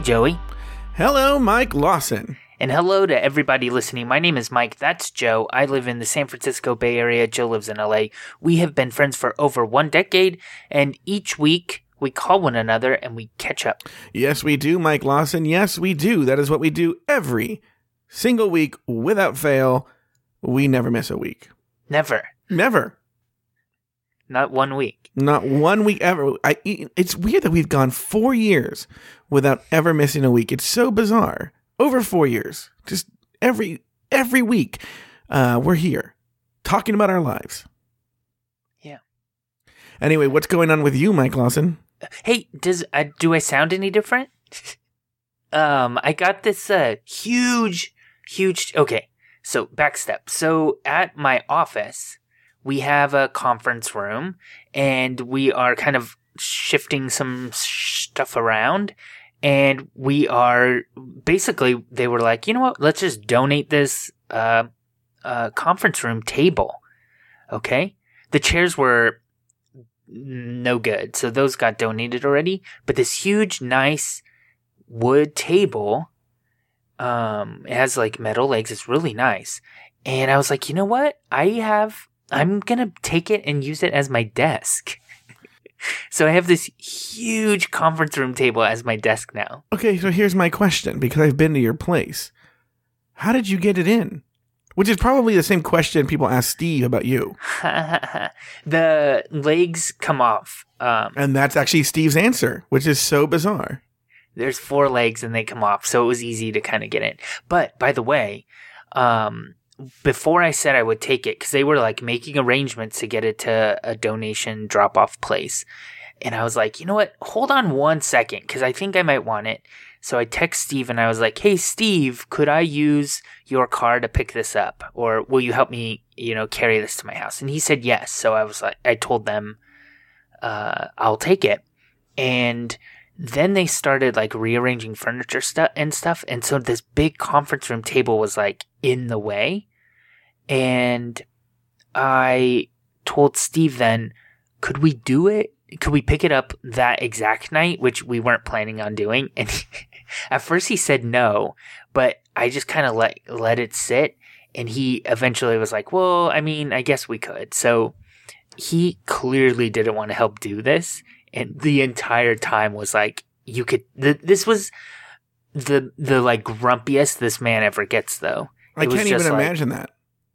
Joey. Hello, Mike Lawson. And hello to everybody listening. My name is Mike. That's Joe. I live in the San Francisco Bay Area. Joe lives in LA. We have been friends for over one decade, and each week we call one another and we catch up. Yes, we do, Mike Lawson. Yes, we do. That is what we do every single week without fail. We never miss a week. Never. Never. Not one week. Not one week ever. I, it's weird that we've gone four years without ever missing a week. It's so bizarre. Over four years, just every every week, uh, we're here talking about our lives. Yeah. Anyway, what's going on with you, Mike Lawson? Hey, does uh, do I sound any different? um, I got this uh huge, huge. Okay, so back step. So at my office, we have a conference room, and we are kind of shifting some stuff around. And we are basically, they were like, you know what? Let's just donate this uh, uh, conference room table. Okay. The chairs were no good. So those got donated already. But this huge, nice wood table, um, it has like metal legs. It's really nice. And I was like, you know what? I have, I'm to take it and use it as my desk. So I have this huge conference room table as my desk now. Okay, so here's my question because I've been to your place. How did you get it in? Which is probably the same question people ask Steve about you. the legs come off. Um, and that's actually Steve's answer, which is so bizarre. There's four legs and they come off, so it was easy to kind of get in. But by the way, um, before I said I would take it, because they were like making arrangements to get it to a donation drop off place. And I was like, you know what? Hold on one second, because I think I might want it. So I text Steve and I was like, "Hey Steve, could I use your car to pick this up or will you help me, you know, carry this to my house?" And he said yes. So I was like I told them uh, I'll take it. And then they started like rearranging furniture stuff and stuff and so this big conference room table was like in the way. And I told Steve then, "Could we do it could we pick it up that exact night, which we weren't planning on doing? And at first he said no, but I just kind of let let it sit. And he eventually was like, "Well, I mean, I guess we could." So he clearly didn't want to help do this, and the entire time was like, "You could." Th- this was the the like grumpiest this man ever gets, though. I can't even like, imagine that.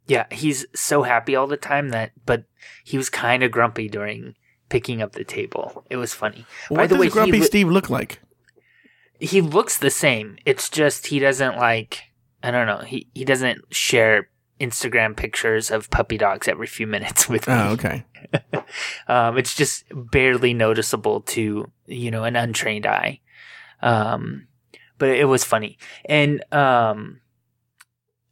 Yeah, he's so happy all the time that, but he was kind of grumpy during picking up the table. It was funny. What By the does way, Grumpy Steve look like? He looks the same. It's just he doesn't like. I don't know. He he doesn't share Instagram pictures of puppy dogs every few minutes with me. Oh, okay. um, it's just barely noticeable to you know an untrained eye. Um, but it was funny, and um,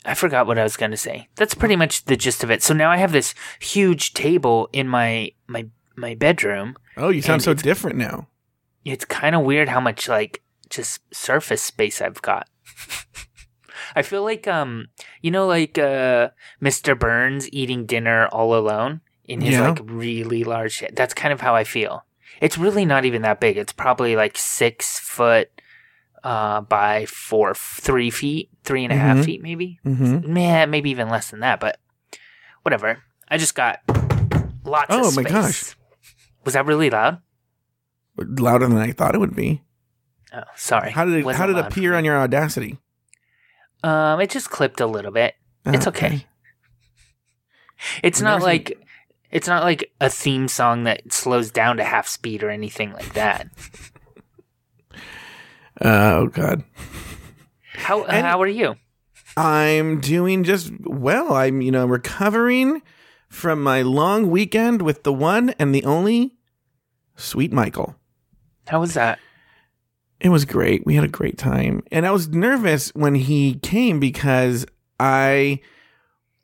I forgot what I was going to say. That's pretty much the gist of it. So now I have this huge table in my my my bedroom. Oh, you sound so different now. It's kind of weird how much like just surface space I've got. I feel like um you know like uh Mr. Burns eating dinner all alone in his yeah. like really large that's kind of how I feel. It's really not even that big. It's probably like six foot uh by four three feet, three and a mm-hmm. half feet maybe. Mm-hmm. Man, maybe even less than that, but whatever. I just got lots oh, of space. Oh my gosh. Was that really loud? Louder than I thought it would be. Oh, sorry. How did it, how did it appear on your Audacity? Um, it just clipped a little bit. it's okay. okay. It's not like it's not like a theme song that slows down to half speed or anything like that. Uh, oh God. How uh, how are you? I'm doing just well. I'm you know recovering from my long weekend with the one and the only Sweet Michael. How was that? It was great. We had a great time. And I was nervous when he came because I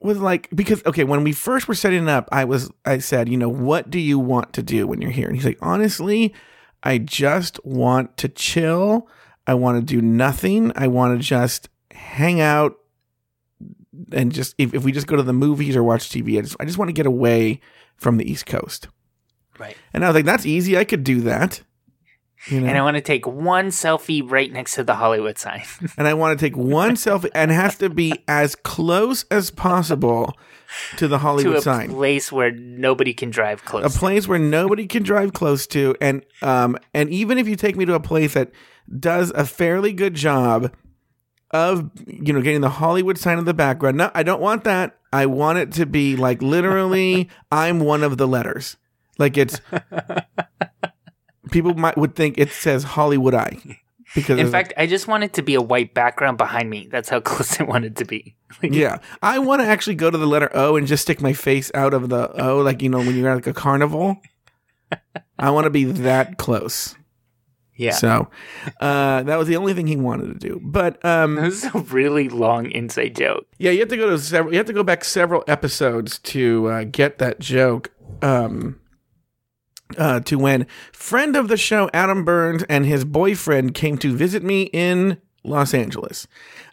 was like because okay, when we first were setting up, I was I said, you know, what do you want to do when you're here? And he's like, honestly, I just want to chill. I want to do nothing. I want to just hang out and just if, if we just go to the movies or watch TV, I just I just want to get away from the East Coast. Right. And I was like, that's easy. I could do that. You know? And I want to take one selfie right next to the Hollywood sign. and I want to take one selfie and has to be as close as possible to the to Hollywood a sign. place where nobody can drive close. a place where nobody can drive close to and um and even if you take me to a place that does a fairly good job of you know getting the Hollywood sign in the background. No, I don't want that. I want it to be like literally I'm one of the letters. Like it's people might would think it says Hollywood I because In fact, I just want it to be a white background behind me. That's how close I want it to be. Like, Yeah, I want to actually go to the letter O and just stick my face out of the O, like you know when you're at like a carnival. I want to be that close. yeah. So uh, that was the only thing he wanted to do. But um, This is a really long inside joke. yeah, you have to go to several. You have to go back several episodes to uh, get that joke. Um, uh, to when friend of the show Adam Burns and his boyfriend came to visit me in Los Angeles,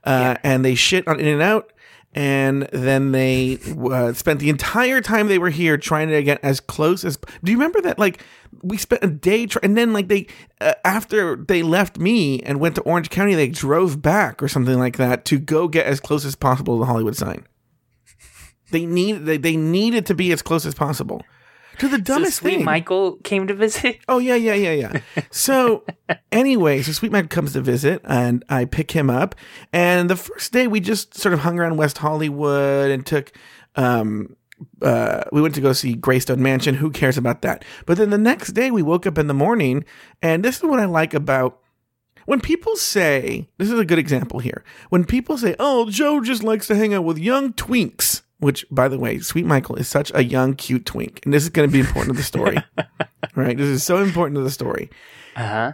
uh, and they shit on In and Out. And then they uh, spent the entire time they were here trying to get as close as. Do you remember that? Like we spent a day, try- and then like they uh, after they left me and went to Orange County, they drove back or something like that to go get as close as possible to the Hollywood sign. They need they, they needed to be as close as possible to the So dumbest Sweet thing. Michael came to visit. Oh yeah, yeah, yeah, yeah. So anyway, so Sweet Mike comes to visit, and I pick him up. And the first day, we just sort of hung around West Hollywood and took. Um, uh, we went to go see Greystone Mansion. Who cares about that? But then the next day, we woke up in the morning, and this is what I like about when people say this is a good example here. When people say, "Oh, Joe just likes to hang out with young twinks," which, by the way, Sweet Michael is such a young, cute twink, and this is going to be important to the story. right? This is so important to the story. Uh huh.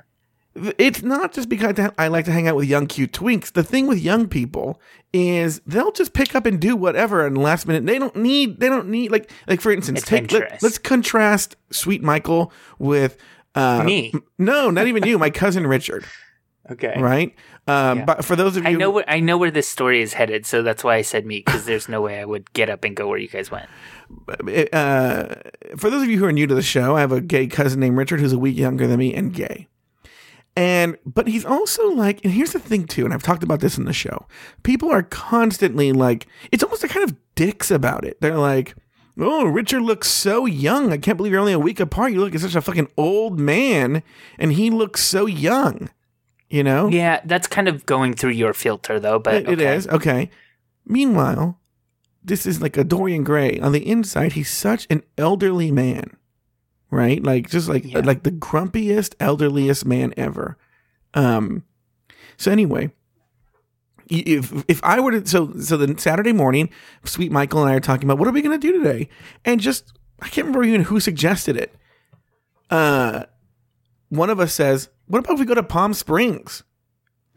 It's not just because I like to hang out with young, cute twinks. The thing with young people is they'll just pick up and do whatever in the last minute. They don't need. They don't need like like for instance, take let, let's contrast Sweet Michael with uh, Me. No, not even you. My cousin Richard. Okay. Right. Um, Yeah. But for those of you, I know where I know where this story is headed, so that's why I said me because there's no way I would get up and go where you guys went. uh, for those of you who are new to the show, I have a gay cousin named Richard who's a week younger than me and gay. And but he's also like, and here's the thing too, and I've talked about this in the show. People are constantly like, it's almost a kind of dicks about it. They're like, "Oh, Richard looks so young. I can't believe you're only a week apart. You look like such a fucking old man, and he looks so young." You know? Yeah, that's kind of going through your filter though, but It- it okay. is okay. Meanwhile, this is like a Dorian Gray. On the inside, he's such an elderly man, right? Like just like Yeah. like the grumpiest, elderliest man ever. Um. So anyway, if if I were to so so the Saturday morning, Sweet Michael and I are talking about what are we going to do today, and just I can't remember even who suggested it. Uh, one of us says, "What about if we go to Palm Springs?"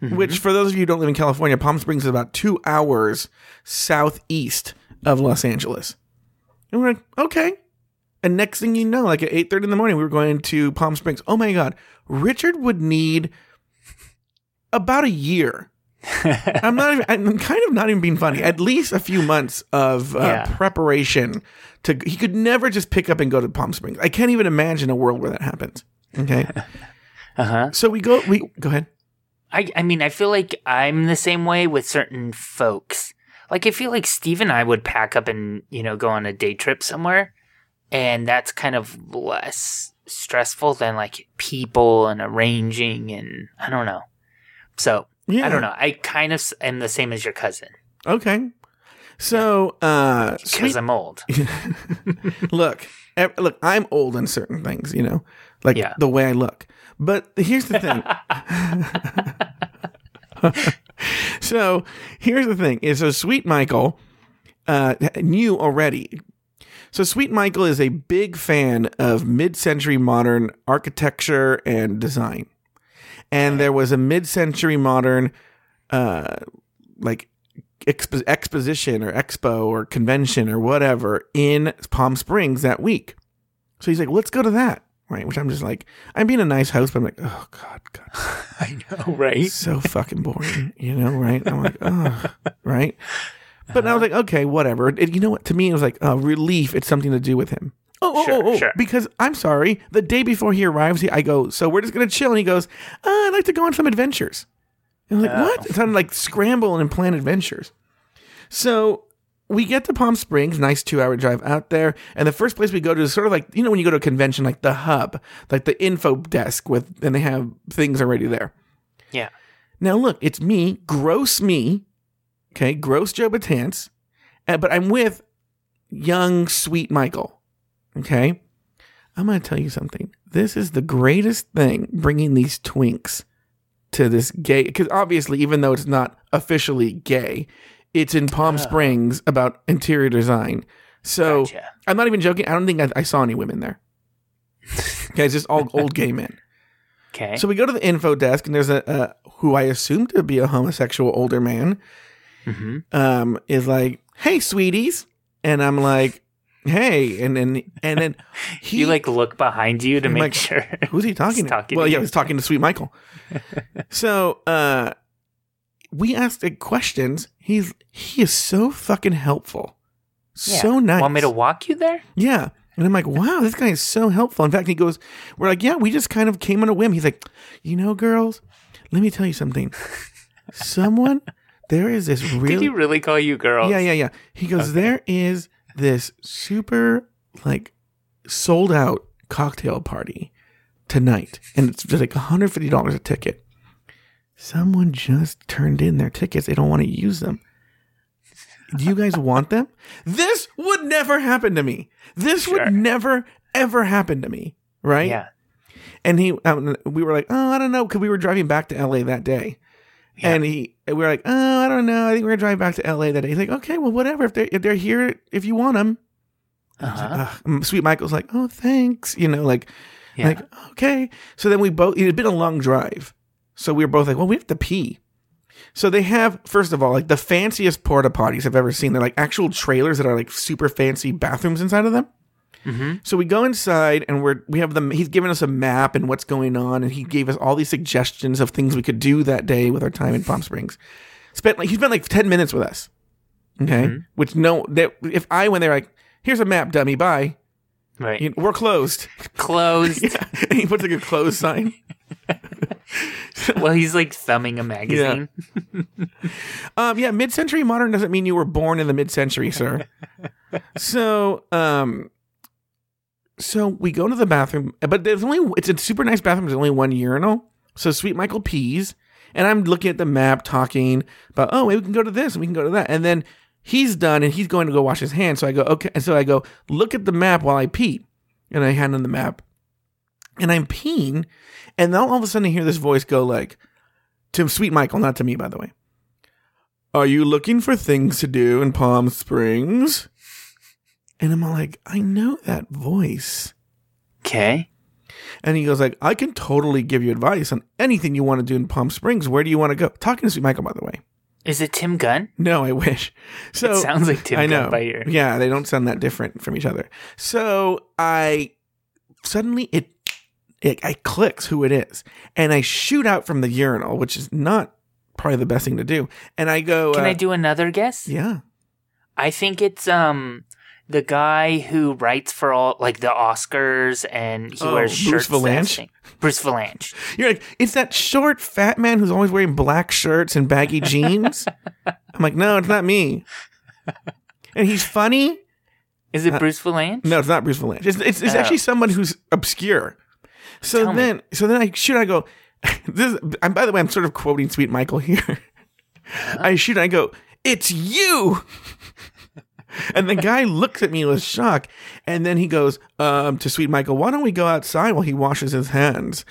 Mm-hmm. which for those of you who don't live in California, Palm Springs is about two hours southeast of Los Angeles. And we're like, okay. And next thing you know, like at eight thirty in the morning, we were going to Palm Springs. Oh my god, Richard would need about a year. I'm not. Even, I'm kind of not even being funny. At least a few months of uh, Yeah. preparation. To he could never just pick up and go to Palm Springs. I can't even imagine a world where that happens. Okay, Uh huh. so we go. We go ahead. I I mean I feel like I'm the same way with certain folks. Like I feel like Steve and I would pack up and you know go on a day trip somewhere, and that's kind of less stressful than like people and arranging and I don't know. So Yeah, I don't know. I kind of am the same as your cousin Okay. So, uh, because I'm old. look, look, I'm old in certain things, you know, like Yeah. the way I look. But here's the thing. so here's the thing: is so Sweet Michael uh, knew already. So Sweet Michael is a big fan of mid-century modern architecture and design, and there was a mid-century modern, uh, like expo- exposition or expo or convention or whatever in Palm Springs that week. So he's like, let's go to that. Right. Which I'm just like, I'm being a nice host, but I'm like, oh God, God, I know, right? so fucking boring, you know, right? I'm like, oh, right. But I was like, okay, whatever. It- you know what? To me, it was like a relief. It's something to do with him. Oh, oh, Sure, oh, oh, sure. because I'm sorry. The day before he arrives, he, I go, so we're just gonna chill, and he goes, uh, I'd like to go on some adventures. And I'm like, Oh. what? It sounded like scramble and plan adventures. So we get to Palm Springs, nice two hour drive out there, and the first place we go to is sort of like you know when you go to a convention, like the hub, like the info desk with, and they have things already there. Yeah. Now look, it's me, gross me, okay, gross Joe Batance, uh, but I'm with young sweet Michael, okay. I'm gonna tell you something. This is the greatest thing bringing these twinks to this gay because obviously, even though it's not officially gay, it's in Palm Springs about interior design. So Gotcha. I'm not even joking. I don't think I, I saw any women there. Okay, it's just all old gay men. Okay. So we go to the info desk, and there's a, who I assume to be a homosexual older man. hmm Um, is like, "Hey, sweeties," and I'm like, "Hey," and then and then he you like look behind you to I'm make like, sure. Who's he talking to? talking well, to yeah, he's talking to Sweet Michael. so, uh, we asked questions. He's he is so fucking helpful, Yeah. so nice. Want me to walk you there? Yeah. And I'm like, wow, this guy is so helpful. In fact, he goes, we're like, yeah, we just kind of came on a whim. He's like, you know, girls, let me tell you something. Someone, there is this Did really, he really call you girls? yeah, yeah, yeah. He goes, there is this super like sold out cocktail party tonight, and it's just like $150 a ticket. Someone just turned in their tickets. They don't want to use them. Do you guys want them? This would never happen to me. This Sure. would never, ever happen to me. Right? Yeah. And he, um, we were like, oh, I don't know, because we were driving back to LA that day. Yeah. And he, we were like, oh, I don't know. I think we're gonna drive back to LA that day. He's like, okay, well, whatever. If they're if they're here, if you want them. Uh-huh. Sweet Michael's like, oh, thanks. You know, like, Yeah. like okay. So then we both. It had been a long drive, so we were both like, well, we have to pee. So they have, first of all, like the fanciest porta potties I've ever seen. They're like actual trailers that are like super fancy bathrooms inside of them. hmm So we go inside and we're we have them. He's given us a map and what's going on, and he gave us all these suggestions of things we could do that day with our time in Palm Springs. Spent like he spent like ten minutes with us. Okay, Mhm. which no, that if I went there like, here's a map, dummy, bye. Right. You know, we're closed. Closed. yeah, and he puts like a closed sign. well, he's like thumbing a magazine. Um, yeah, mid-century modern doesn't mean you were born in the mid-century, sir. so, um, so we go to the bathroom, but there's only it's a super nice bathroom. There's only one urinal. So sweet Michael pees, and I'm looking at the map, talking about oh, maybe we can go to this and we can go to that, and then he's done and he's going to go wash his hands. So I go okay, and so I go look at the map while I pee, and I hand him the map, and I'm peeing, and then all of a sudden I hear this voice go like to sweet Michael, not to me, by the way. Are you looking for things to do in Palm Springs? And I'm all like, I know that voice. Okay. And he goes like, I can totally give you advice on anything you want to do in Palm Springs. Where do you want to go? Talking to Sweet Michael, by the way. Is it Tim Gunn? No, I wish. So it sounds like Tim I know. Gunn by your. Yeah, they don't sound that different from each other. So I suddenly it it, it clicks who it is, and I shoot out from the urinal, which is not probably the best thing to do. And I go, Can uh, I do another guess? Yeah, I think it's um the guy who writes for all like the Oscars and he Oh, wears Bruce shirts. that Vilanch? Bruce Vilanch. You're like, it's that short, fat man who's always wearing black shirts and baggy jeans. I'm like, no, it's not me. And he's funny. Is it Uh, Bruce Vilanch? No, it's not Bruce Vilanch. It's, it's, it's Oh. actually someone who's obscure. So Tell me. then, so then I shoot. I go. This. Is, and by the way, I'm sort of quoting Sweet Michael here. I shoot. I go. It's you. and the guy looks at me with shock, and then he goes um, to Sweet Michael. Why don't we go outside while he washes his hands?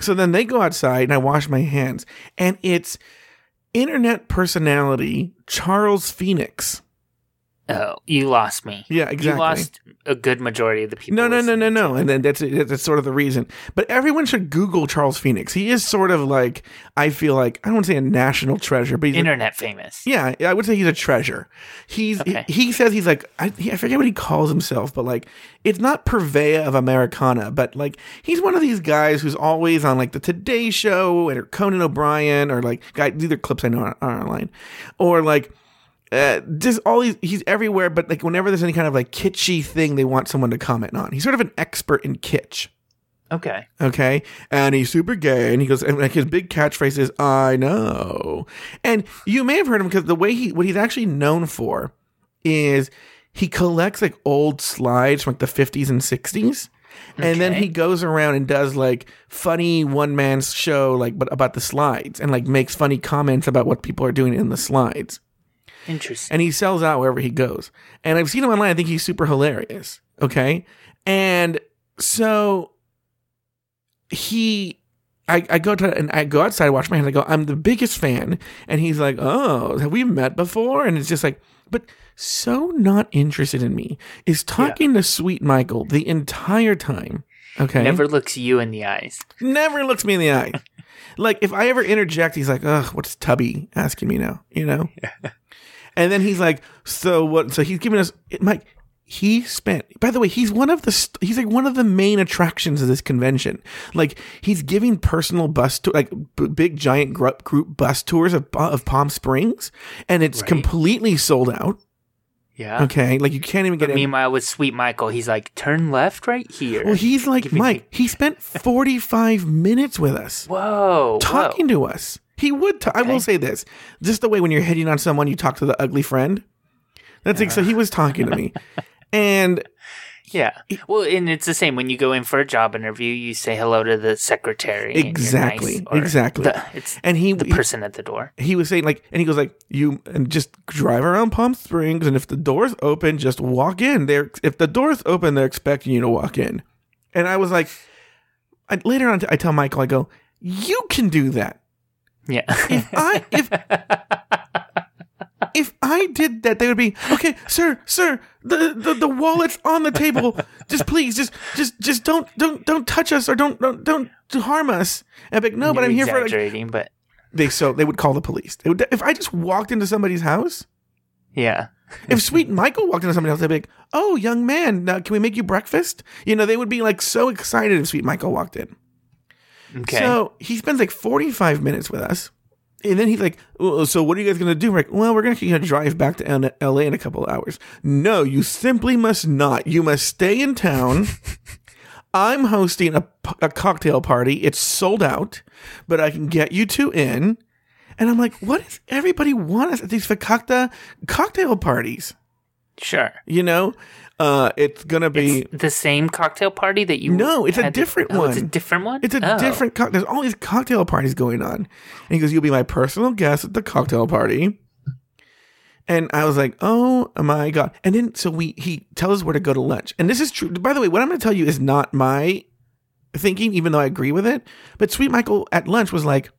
So then they go outside, and I wash my hands, and it's internet personality Charles Phoenix. Oh, you lost me. Yeah, exactly. You lost a good majority of the people. No, no, no, no, no. And then that's that's sort of the reason. But everyone should Google Charles Phoenix. He is sort of like I feel like I don't want to say a national treasure, but he's a- Internet famous. yeah, I would say he's a treasure. He's Okay. he, he says he's like I, he- I forget what he calls himself, but like it's not purveyor of Americana, but like he's one of these guys who's always on like the Today Show or Conan O'Brien or like guy these are clips I know are online, or like uh, just all these he's everywhere but like whenever there's any kind of like kitschy thing they want someone to comment on he's sort of an expert in kitsch. Okay. okay? And he's super gay and he goes and like his big catchphrase is i know. And you may have heard him because the way he what he's actually known for is he collects like old slides from like the 50s and 60s and then he goes around and does like funny one man show like but about the slides and like makes funny comments about what people are doing in the slides Interesting. and he sells out wherever he goes. And I've seen him online. I think he's super hilarious. Okay, and so he. I, I go to and I go outside, wash my hands. I go, I'm the biggest fan, and he's like, "Oh, have we met before?" And it's just like, but so not interested in me is talking to Sweet Michael the entire time. Okay, Never looks you in the eyes. never looks me in the eye. like if I ever interject, he's like, "Ugh, what's Tubby asking me now?" You know. And then he's like, "So what?" So he's giving us Mike. He spent. By the way, he's one of the. He's like one of the main attractions of this convention. Like he's giving personal bus to like b- big giant group group bus tours of of Palm Springs, and it's Right. completely sold out. Yeah. Okay, like you can't even get But in. meanwhile, with Sweet Michael, he's like, turn left right here. Well, he's like Give me Mike. He spent forty five minutes with us. whoa. talking whoa. to us. He would. ta- I will Okay. say this: just the way when you're hitting on someone, you talk to the ugly friend. That's like so. He was talking to me, and Yeah. Well, and it's the same when you go in for a job interview. You say hello to the secretary. and Exactly, nice, exactly. the- it's and he the person at the door. he was saying like, and he goes like, you and just drive around Palm Springs, and if the door's open, just walk in. They're if the door's open, they're expecting you to walk in. And I was like, I, later on, I tell Michael, I go, you can do that. Yeah. If I if if I did that, they would be okay, sir, sir. The, the the wallet's on the table. Just please, just just just don't don't don't touch us or don't don't don't harm us. And I'd be like, no, but I'm here for. Like, exaggerating, but they so they would call the police. Would, if I just walked into somebody's house, yeah. if Sweet Michael walked into somebody's house, they'd be like, "Oh, young man, uh, can we make you breakfast?" You know, they would be like so excited if Sweet Michael walked in. Okay. So he spends like 45 minutes with us. And then he's like, "Oh, So, what are you guys going to do? We're like, well, we're going to drive back to LA in a couple of hours. No, you simply must not. You must stay in town. I'm hosting a cocktail party. It's sold out, but I can get you two in. And I'm like, what does everybody want us at these Fakakta cocktail parties? Sure. You know, uh, it's going to be. It's the same cocktail party that you. No, it's a different oh, It's a one. different one. It's a Oh. different cocktail. There's all these cocktail parties going on. And he goes, You'll be my personal guest at the cocktail party. And I was like, Oh my God. And then so we he tells us where to go to lunch. And this is true. By the way, what I'm gonna tell you is not my thinking, even though I agree with it. But Sweet Michael at lunch was like,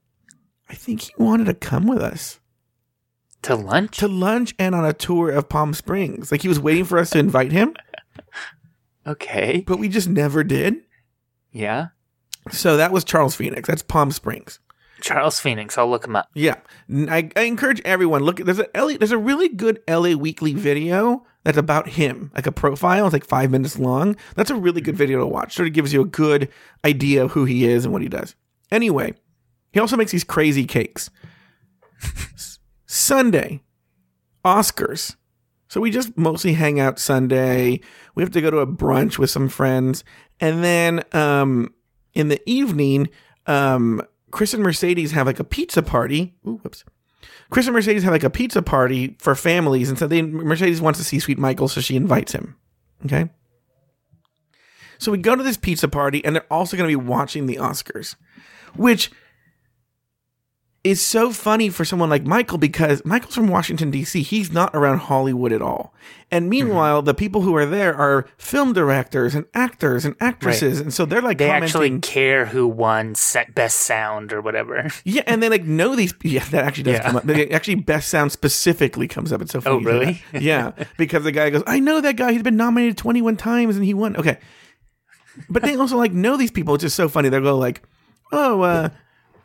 I think he wanted to come with us to lunch. to lunch and on a tour of Palm Springs. Like he was waiting for us to invite him, okay. but we just never did. Yeah. So that was Charles Phoenix. That's Palm Springs. Charles Phoenix. I'll look him up. Yeah, I encourage everyone look. There's a LA, there's a really good LA Weekly video that's about him, like a profile. It's like five minutes long. That's a really good video to watch. Sort of gives you a good idea of who he is and what he does. Anyway, he also makes these crazy cakes. Sunday, Oscars. So we just mostly hang out Sunday. We have to go to a brunch with some friends, and then um, in the evening, um, Chris and Mercedes have like a pizza party. Ooh, whoops. Chris and Mercedes have like a pizza party for families, and so they Mercedes wants to see Sweet Michael, so she invites him. Okay. So we go to this pizza party, and they're also going to be watching the Oscars, which is so funny for someone like Michael because Michael's from Washington D.C. He's not around Hollywood at all, and meanwhile, the people who are there are film directors and actors and actresses, and so they're like They actually care who won set best sound or whatever. Yeah, and they like know these. Yeah, that actually does Yeah. come up. They actually, best sound specifically comes up. It's so funny. Oh, really? yeah, because the guy goes, "I know that guy. He's been nominated twenty one times and he won." Okay, but they also like know these people. It's just so funny. They go like, "Oh, uh,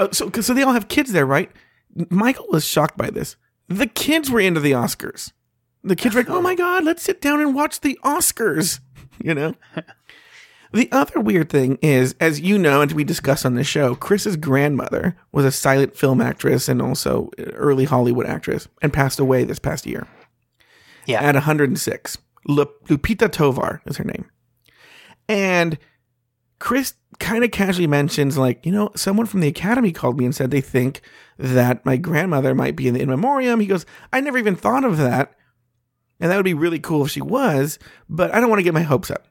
oh, so so they all have kids there, right?" Michael was shocked by this. The kids were into the Oscars. The kids were like, "Oh my god, let's sit down and watch the Oscars," you know. The other weird thing is, as you know, and we discussed on the show, Chris's grandmother was a silent film actress and also uh, early Hollywood actress and passed away this past year Yeah. at 106. Lu- Lupita Tovar is her name. And Chris kind of casually mentions, like, you know, someone from the Academy called me and said they think that my grandmother might be in the in memoriam. He goes, I never even thought of that. And that would be really cool if she was, but I don't want to get my hopes up.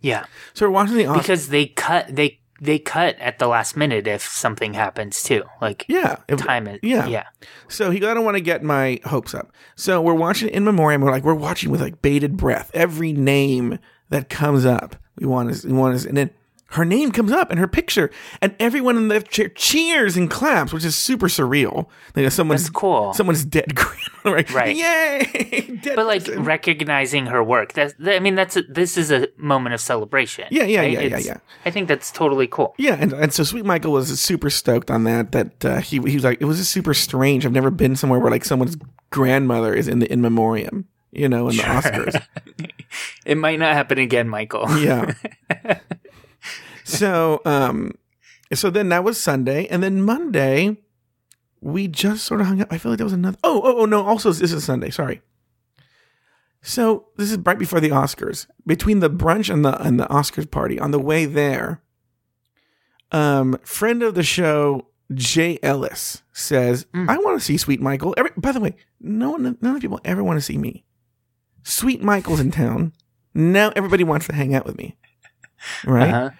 yeah. So we're watching the Oscars. Because they cut they they cut at the last minute if something happens too. Like yeah. if- time it. yeah. Yeah. So he goes, I don't want to get my hopes up. So we're watching in memoriam. We're like, we're watching with like bated breath. Every name that comes up, we want to, we want to, and then her name comes up and her picture, and everyone in the chair cheers and claps, which is super surreal. Like someone's That's cool. Someone's dead grandma, right? Right. Yay! But like person. recognizing her work, that's that, I mean that's a, this is a moment of celebration. Yeah, yeah, right? yeah, yeah, yeah. I think that's totally cool. Yeah, and, and so Sweet Michael was super stoked on that. That uh, he he was like, it was just super strange. I've never been somewhere where like someone's grandmother is in the in memoriam, you know, in the Oscars. It might not happen again, Michael. Yeah. so um, so then that was Sunday, and then Monday we just sort of hung up. I feel like there was another. Oh, oh, oh no! Also, this is Sunday. Sorry. So this is right before the Oscars. Between the brunch and the and the Oscars party, on the way there, um, friend of the show Jay Ellis says, Mm. "I want to see Sweet Michael." Every, by the way, no one, none of the people ever want to see me. Sweet Michael's in town. Now everybody wants to hang out with me, right? Uh-huh.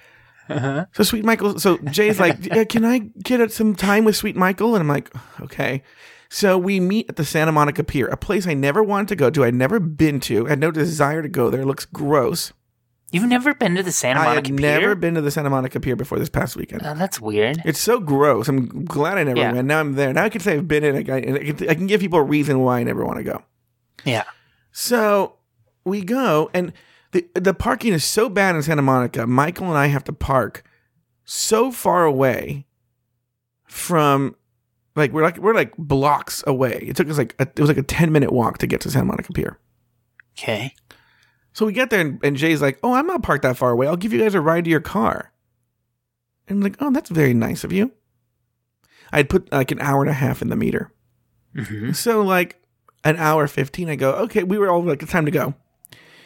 Uh-huh. So Sweet Michael, so Jay's like, "Yeah, "Can I get some time with Sweet Michael?" And I'm like, "Okay." So we meet at the Santa Monica Pier, a place I never wanted to go to. I'd never been to. I had no desire to go there. It looks gross. You've never been to the Santa I Monica had Pier? never been to the Santa Monica Pier before this past weekend. Oh, that's weird. It's so gross. I'm glad I never Yeah. went. Now I'm there. Now I can say I've been in. I, I, can, I can give people a reason why I never want to go. Yeah. So we go, and the the parking is so bad in Santa Monica. Michael and I have to park so far away from, like we're like we're like blocks away. It took us like a, it was like a ten minute walk to get to Santa Monica Pier. Okay. So we get there, and, and Jay's like, "Oh, I'm not parked that far away. I'll give you guys a ride to your car." And I'm like, "Oh, that's very nice of you." I'd put like an hour and a half in the meter. hmm So like an hour fifteen, I go, okay, we were all like, it's time to go.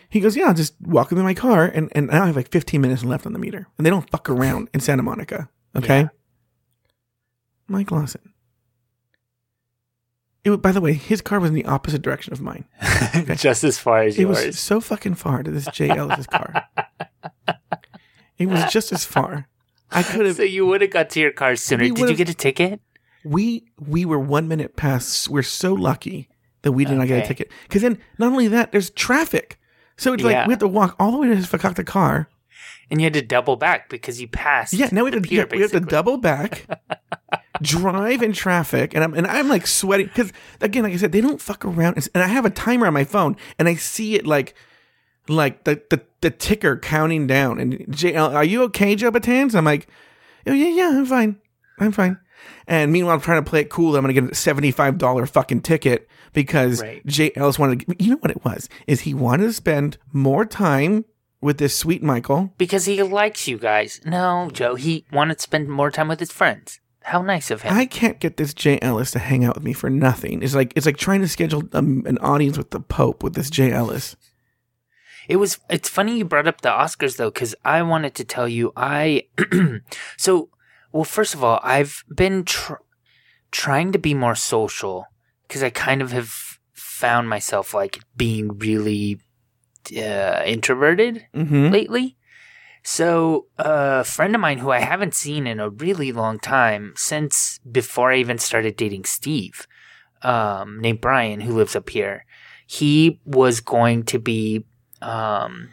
He goes, yeah, just walk into my car, and and now I have like fifteen minutes left on the meter, and they don't fuck around in Santa Monica, okay? Yeah. Mike Lawson. It, by the way, his car was in the opposite direction of mine. Just as far as It yours. was so fucking far to this Ellis's car. It was just as far. I could have. so you would have got to your car sooner. Did you get a ticket? we we were one minute past. We're so lucky that we did not get a ticket. Because then, not only that, there's traffic. So it's like we have to walk all the way to his Fakakta car. And you had to double back because you passed. Yeah, now we have to pier, yeah, we have to double back, drive in traffic, and I'm and I'm like sweating because again, like I said, they don't fuck around. And I have a timer on my phone, and I see it like like the the, the ticker counting down. And Jay, are you okay, Joe Batans? I'm like, oh yeah, yeah, I'm fine, I'm fine. And meanwhile, I'm trying to play it cool. I'm going to get a seventy-five dollar fucking ticket because Right. Jay Ellis wanted. To, you know what it was? Is he wanted to spend more time with this sweet Michael. Because he likes you guys. No, Joe, he wanted to spend more time with his friends. How nice of him. I can't get this Jay Ellis to hang out with me for nothing. It's like it's like trying to schedule um, an audience with the Pope with this Jay Ellis. It was. It's funny you brought up the Oscars though, because I wanted to tell you. I so well. First of all, I've been tr- trying to be more social because I kind of have found myself like being really uh, introverted Mm-hmm. lately. So a friend of mine who I haven't seen in a really long time since before I even started dating Steve, um, named Brian, who lives up here. He was going to be, um,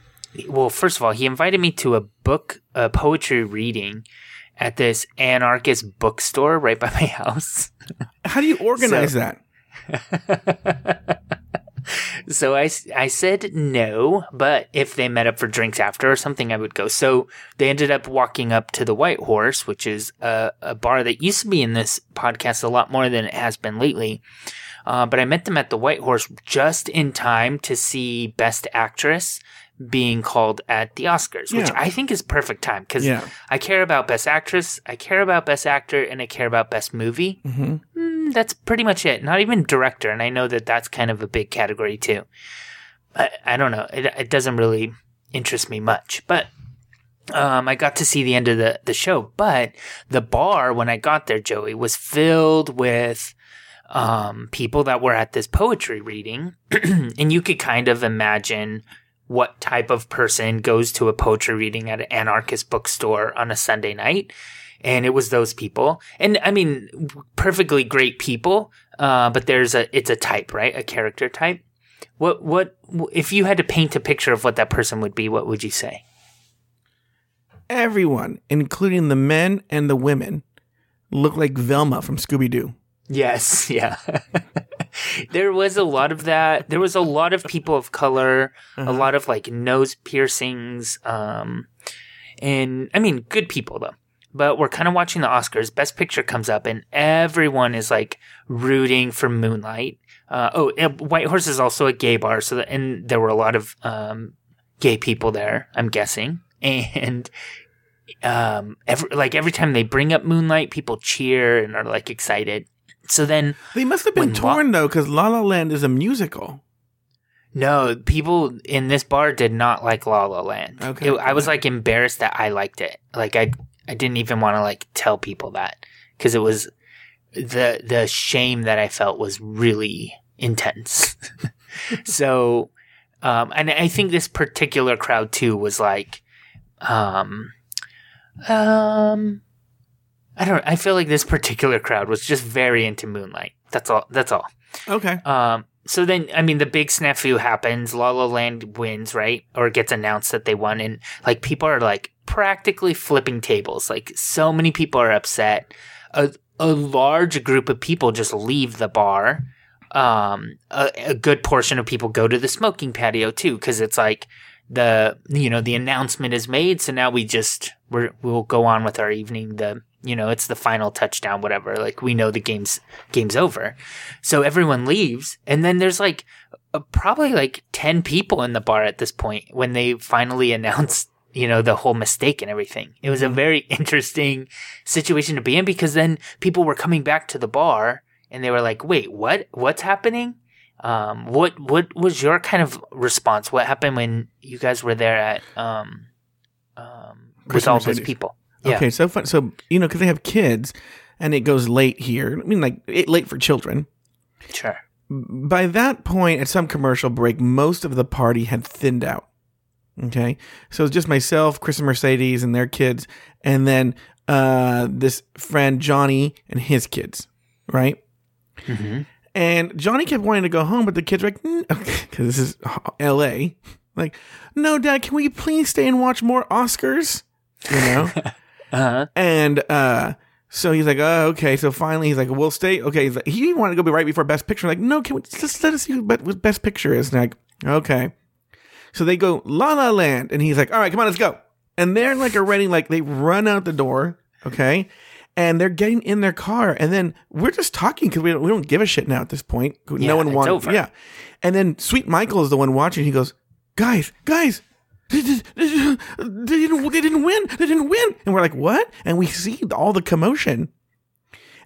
well, first of all, he invited me to a book, a poetry reading at this anarchist bookstore right by my house. How do you organize So- that? so I, I said no, but if they met up for drinks after or something, I would go. So they ended up walking up to the White Horse, which is a, a bar that used to be in this podcast a lot more than it has been lately. Uh, but I met them at the White Horse just in time to see Best Actress being called at the Oscars, which Yeah. I think is perfect time because Yeah. I care about Best Actress, I care about Best Actor, and I care about Best Movie. hmm Mm, that's pretty much it. Not even director, and I know that that's kind of a big category too. I, I don't know. It, it doesn't really interest me much, but um, I got to see the end of the, the show. But the bar when I got there, Joey, was filled with um, people that were at this poetry reading, and you could kind of imagine what type of person goes to a poetry reading at an anarchist bookstore on a Sunday night. And it was those people. And I mean, perfectly great people. Uh, but there's a, it's a type, right? A character type. What, what, if you had to paint a picture of what that person would be, what would you say? Everyone, including the men and the women, look like Velma from Scooby Doo. Yes, yeah. There was a lot of that. There was a lot of people of color, a lot of like nose piercings, um, and I mean, good people though. But we're kind of watching the Oscars. Best Picture comes up, and everyone is like rooting for Moonlight. Uh, oh, White Horse is also a gay bar, so that, and there were a lot of um, gay people there. I'm guessing, and um, every, like every time they bring up Moonlight, people cheer and are like excited. So then, They must have been When La- torn though, because La La Land is a musical. no, people in this bar did not like La La Land. Okay. It- I was like embarrassed that I liked it. Like I, I didn't even want to like tell people that because it was the the shame that I felt was really intense. so, um, and I think this particular crowd too was like, um, um, I don't. I feel like this particular crowd was just very into Moonlight. That's all. That's all. Okay. Um, so then, I mean, the big snafu happens. La La Land wins, right? Or gets announced that they won. And like people are like practically flipping tables. Like so many people are upset. A, a large group of people just leave the bar. Um, a, a good portion of people go to the smoking patio too, cause it's like the, you know, the announcement is made. So now we just, we're, we'll go on with our evening. The, you know, it's the final touchdown, whatever. Like we know the game's, game's over. So everyone leaves, and then there's like uh, probably like 10 people in the bar at this point when they finally announced, you know, the whole mistake and everything. It was a very interesting situation to be in because then people were coming back to the bar and they were like, wait, what? What's happening? Um, what, what was your kind of response? What happened when you guys were there at, um, um, with all those people? Yeah. Okay. So fun. So you know, because they have kids, and it goes late here. I mean, like it, late for children. Sure. By that point, at some commercial break, most of the party had thinned out. Okay, so it's just myself, Chris and Mercedes, and their kids, and then uh, this friend Johnny and his kids, right? hmm And Johnny kept wanting to go home, but the kids were like, because this is L.A. Like, no, Dad, can we please stay and watch more Oscars? You know. Uh-huh. And uh, so he's like, oh, okay. So finally, he's like, we'll stay. Okay. He's like, he wanted to go be right before Best Picture. like, no, can we just let us see what Best Picture is? And like, okay. So they go La La Land, and he's like, all right, come on, let's go. And they're like already like they run out the door, okay, and they're getting in their car, and then we're just talking because we don't we don't give a shit now at this point. Yeah, no one wants, yeah. And then Sweet Michael is the one watching. He goes, guys, guys, they, didn't, they didn't win. They didn't win. And we're like, what? And we see all the commotion.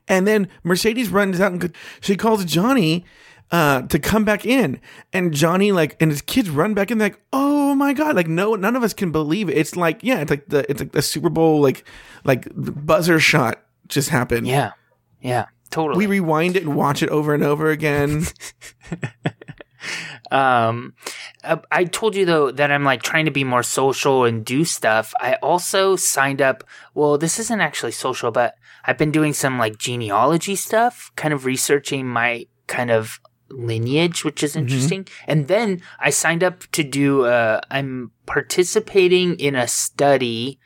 And then Mercedes runs out and she calls Johnny uh, to come back in. And Johnny, like, and his kids run back in. They're like, oh my God. Like, no, none of us can believe it. It's like, yeah, it's like the, it's like the Super Bowl, like, like buzzer shot just happened. Yeah. Yeah. Totally. We rewind it and watch it over and over again. Um, uh, I told you though that I'm like trying to be more social and do stuff. I also signed up. Well, this isn't actually social, but I've been doing some like genealogy stuff, kind of researching my kind of lineage, which is interesting. And then I signed up to do. Uh, I'm participating in a study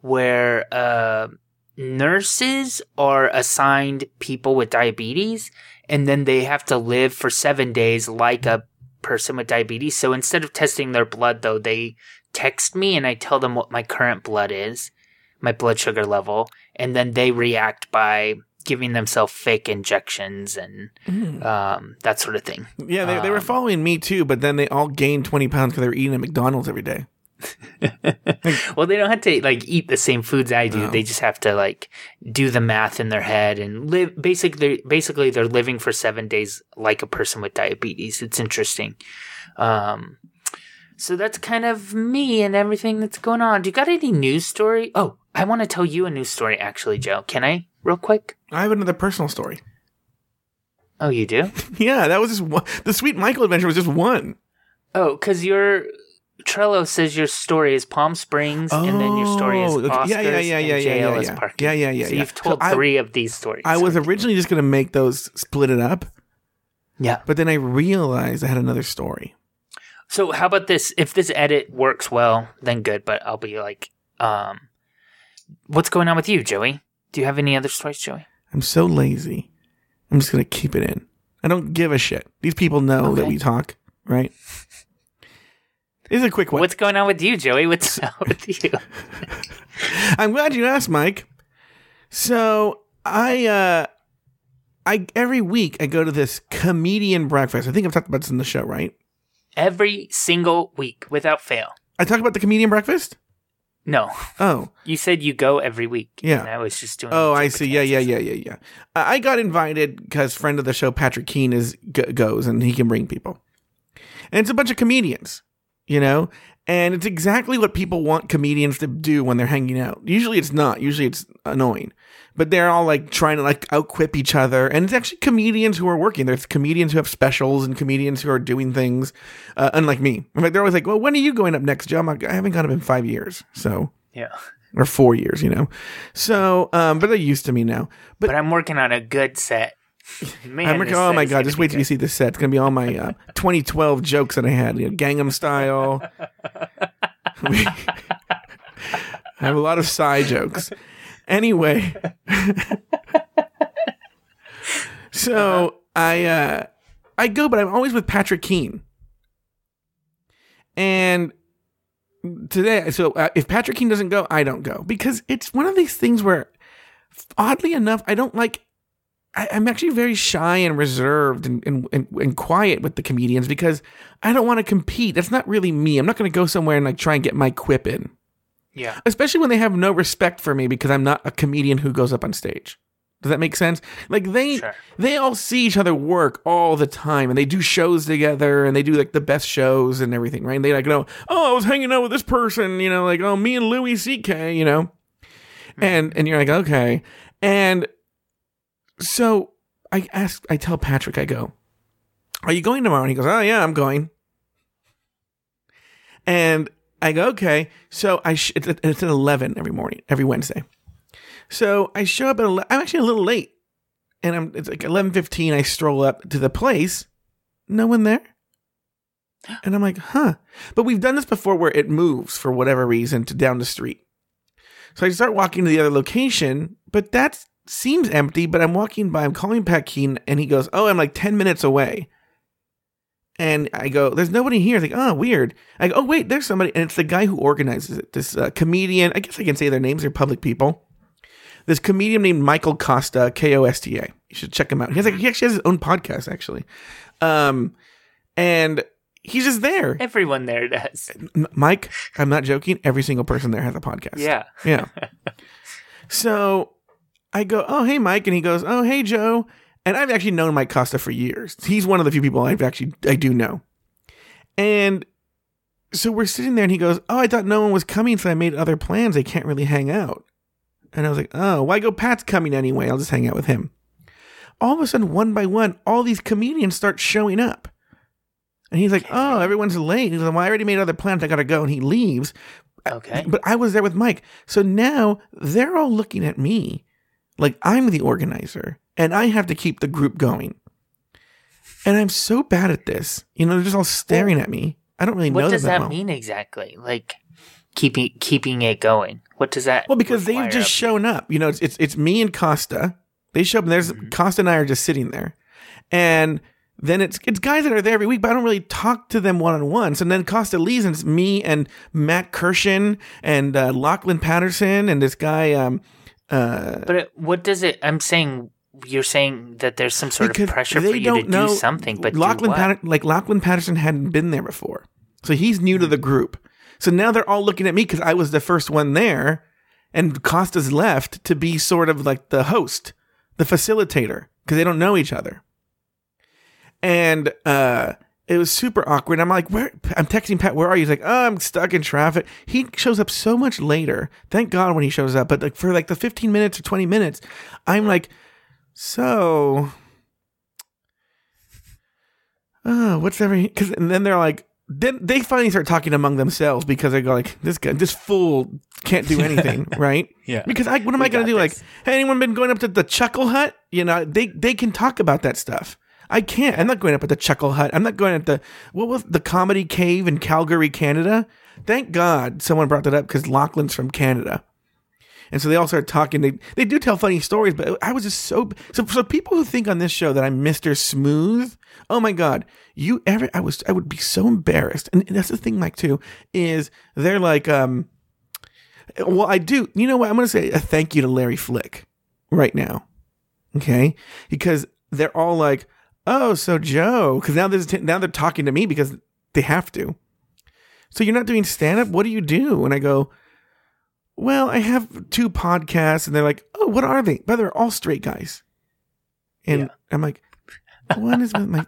where uh, nurses are assigned people with diabetes and then they have to live for seven days like a person with diabetes. So instead of testing their blood, though, they text me and I tell them what my current blood is, my blood sugar level, and then they react by giving themselves fake injections and Mm. um, that sort of thing. Yeah, they, they were Um, following me too, but then they all gained 20 pounds because they were eating at McDonald's every day. Well, they don't have to like eat the same foods I do. No. They just have to like do the math in their head and live. Basically, basically, they're living for seven days like a person with diabetes. It's interesting. Um, so that's kind of me and everything that's going on. Do you got any news story? Oh, I want to tell you a news story, actually, Joe. Can I, real quick? I have another personal story. Oh, you do? Yeah, that was just one. The Sweet Michael adventure was just one. oh, because your Trello says your story is Palm Springs, and then your story is Oh. Oscars, Yeah, yeah, yeah, and yeah, yeah, yeah, yeah. parking. Yeah, yeah, yeah, So yeah. you've So told I- three of these stories. I was originally just going to make those split it up, yeah. but then I realized I had another story. So how about this? If this edit works well, then good. But I'll be like, um, what's going on with you, Joey? Do you have any other stories, Joey? I'm so lazy. I'm just going to keep it in. I don't give a shit. These people know that we talk, right? This is a quick one. What's going on with you, Joey? What's up with you? I'm glad you asked, Mike. So I uh I every week I go to this comedian breakfast. I think I've talked about this in the show, right? Every single week, without fail. I talked about the comedian breakfast? No, Oh. you said you go every week. Yeah. and I was just doing. Oh, I see. Yeah, yeah, yeah, yeah, yeah. I I got invited because friend of the show Patrick Keene is g- goes and he can bring people. And it's a bunch of comedians, you know? And it's exactly what people want comedians to do when they're hanging out. Usually it's not. Usually it's annoying. But they're all like trying to like outquip each other. And it's actually comedians who are working. There's comedians who have specials and comedians who are doing things, uh, unlike me. In fact, they're always like, well, when are you going up next, Joe? Like, I haven't gone up in five years. So, Yeah, or four years, you know? So, um, but they're used to me now. But but I'm working on a good set. Man, I'm oh my god! Just wait till you see this set. It's gonna be all my uh, 2012 jokes that I had. You know, Gangnam Style. I have a lot of side jokes. Anyway, so I uh, I go, but I'm always with Patrick Keene. And today, so uh, if Patrick Keene doesn't go, I don't go because it's one of these things where, oddly enough, I don't like I, I'm actually very shy and reserved and, and, and, and quiet with the comedians because I don't want to compete. That's not really me. I'm not going to go somewhere and like try and get my quip in, Yeah, especially when they have no respect for me because I'm not a comedian who goes up on stage. Does that make sense? Like they Sure. they all see each other work all the time and they do shows together and they do like the best shows and everything, right? And they like know, oh, I was hanging out with this person, you know, like oh, me and Louis C.K., you know, mm-hmm. and and you're like okay, and so I ask, I tell Patrick, I go, are you going tomorrow? And he goes, oh yeah, I'm going. And I go, okay. So I sh- it's, at- it's at eleven every morning, every Wednesday. So I show up at 11, I'm actually a little late, and I'm it's like eleven fifteen. I stroll up to the place, no one there, and I'm like, huh. But we've done this before, where it moves for whatever reason to down the street. So I start walking to the other location, but that seems empty. But I'm walking by, I'm calling Pat Keen, and he goes, oh, I'm like ten minutes away. And I go, there's nobody here. It's like, oh, weird. I go, oh, wait, there's somebody. And it's the guy who organizes it. This uh, comedian, I guess I can say their names, they're public people. This comedian named Michael Kosta, K O S T A. You should check him out. He, has like, he actually has his own podcast, actually. Um, and he's just there. everyone there does. Mike, I'm not joking. Every single person there has a podcast. Yeah, Yeah. so I go, oh, hey, Mike. And he goes, oh, hey, Joe. And I've actually known Mike Kosta for years. He's one of the few people I've actually, I do know. And so we're sitting there and he goes, oh, I thought no one was coming. So I made other plans. I can't really hang out. And I was like, oh, why go? Pat's coming anyway. I'll just hang out with him. All of a sudden, one by one, all these comedians start showing up. And he's like, oh, everyone's late. He's like, well, I already made other plans. I got to go. And he leaves. okay. But I was there with Mike. So now they're all looking at me like I'm the organizer and I have to keep the group going. And I'm so bad at this. You know, they're just all staring at me. I don't really know What does them that well. mean exactly? Like keeping keeping it going. What does that? Well, because they've just of- shown up. You know, it's it's, it's me and Kosta. They show up and there's Mm-hmm. Kosta and I are just sitting there. And then it's it's guys that are there every week, but I don't really talk to them one on one. So then Kosta leaves, and it's me and Matt Kirshen and uh, Lachlan Patterson and this guy um, Uh, But it, what does it? I'm saying you're saying that there's some sort of pressure they for you don't to know do something, but Lachlan do what? Patter- like Lachlan Patterson hadn't been there before, so he's new to the group. So now they're all looking at me because I was the first one there, and Kosta's left to be sort of like the host, the facilitator, because they don't know each other. And uh, it was super awkward. I'm like, where? I'm texting Pat, where are you? He's like, oh, I'm stuck in traffic. He shows up so much later. Thank God when he shows up. But like for like the 15 minutes or 20 minutes, I'm like, so, oh, what's every? Because and then they're like, then they finally start talking among themselves because they go like, this guy, this fool can't do anything, right? Yeah. Because I, what am We I gonna do? Like, hey, anyone been going up to the Chuckle Hut? You know, they they can talk about that stuff. I can't. I'm not going up at the Chuckle Hut. I'm not going at the what was the Comedy Cave in Calgary, Canada. Thank God someone brought that up because Lachlan's from Canada. And so they all start talking. They they do tell funny stories, but I was just so so. So people who think on this show that I'm Mister Smooth, oh my god, you ever? I was I would be so embarrassed. And that's the thing, Mike, too, is they're like, um, well, I do. You know what? I'm going to say a thank you to Larry Flick right now, okay? Because they're all like, oh, so Joe, because now there's now they're talking to me because they have to. So you're not doing stand up? What do you do? And I go, well, I have two podcasts, and they're like, oh, what are they? But they're all straight guys. And Yeah. I'm like, one is with my,